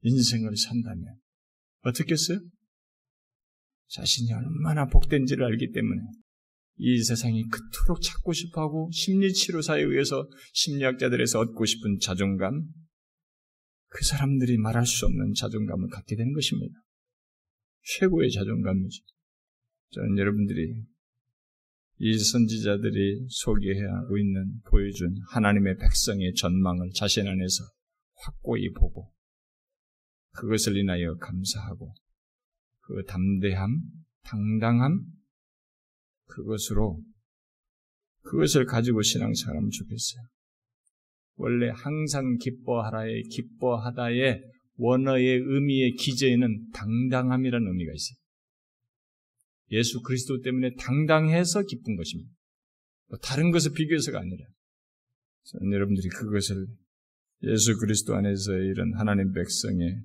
인생을 산다면 어떻겠어요? 자신이 얼마나 복된지를 알기 때문에 이 세상이 그토록 찾고 싶어하고 심리치료사에 의해서 심리학자들에서 얻고 싶은 자존감, 그 사람들이 말할 수 없는 자존감을 갖게 된 것입니다. 최고의 자존감이죠. 저는 여러분들이 이 선지자들이 소개하고 있는 보여준 하나님의 백성의 전망을 자신 안에서 확고히 보고 그것을 인하여 감사하고 그 담대함, 당당함, 그것으로 그것을 가지고 신앙생활 하면 좋겠어요. 원래 항상 기뻐하라의 기뻐하다의 원어의 의미의 기재에는 당당함이라는 의미가 있어요. 예수 그리스도 때문에 당당해서 기쁜 것입니다. 뭐 다른 것을 비교해서가 아니라 여러분들이 그것을 예수 그리스도 안에서 이런 하나님 백성의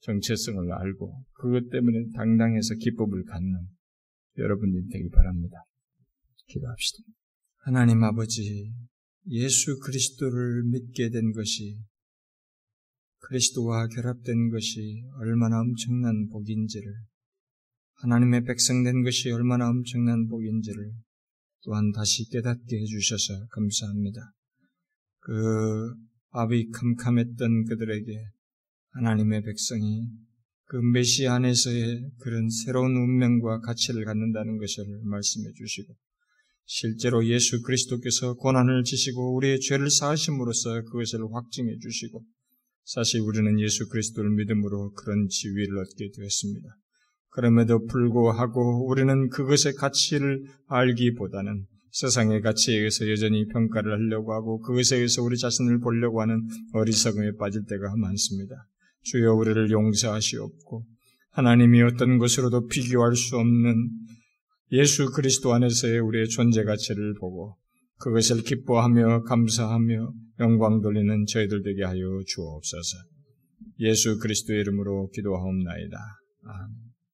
정체성을 알고 그것 때문에 당당해서 기쁨을 갖는 여러분이 되기 바랍니다. 기도합시다. 하나님 아버지, 예수 그리스도를 믿게 된 것이 그리스도와 결합된 것이 얼마나 엄청난 복인지를 하나님의 백성 된 것이 얼마나 엄청난 복인지를 또한 다시 깨닫게 해주셔서 감사합니다. 그 아비 캄캄했던 그들에게 하나님의 백성이 그 메시 안에서의 그런 새로운 운명과 가치를 갖는다는 것을 말씀해 주시고 실제로 예수 그리스도께서 고난을 지시고 우리의 죄를 사하심으로써 그것을 확증해 주시고 사실 우리는 예수 그리스도를 믿음으로 그런 지위를 얻게 되었습니다. 그럼에도 불구하고 우리는 그것의 가치를 알기보다는 세상의 가치에 의해서 여전히 평가를 하려고 하고 그것에 의해서 우리 자신을 보려고 하는 어리석음에 빠질 때가 많습니다. 주여 우리를 용서하시옵고 하나님이 어떤 것으로도 비교할 수 없는 예수 그리스도 안에서의 우리의 존재 가치를 보고 그것을 기뻐하며 감사하며 영광 돌리는 저희들 되게 하여 주옵소서. 예수 그리스도의 이름으로 기도하옵나이다. 아멘.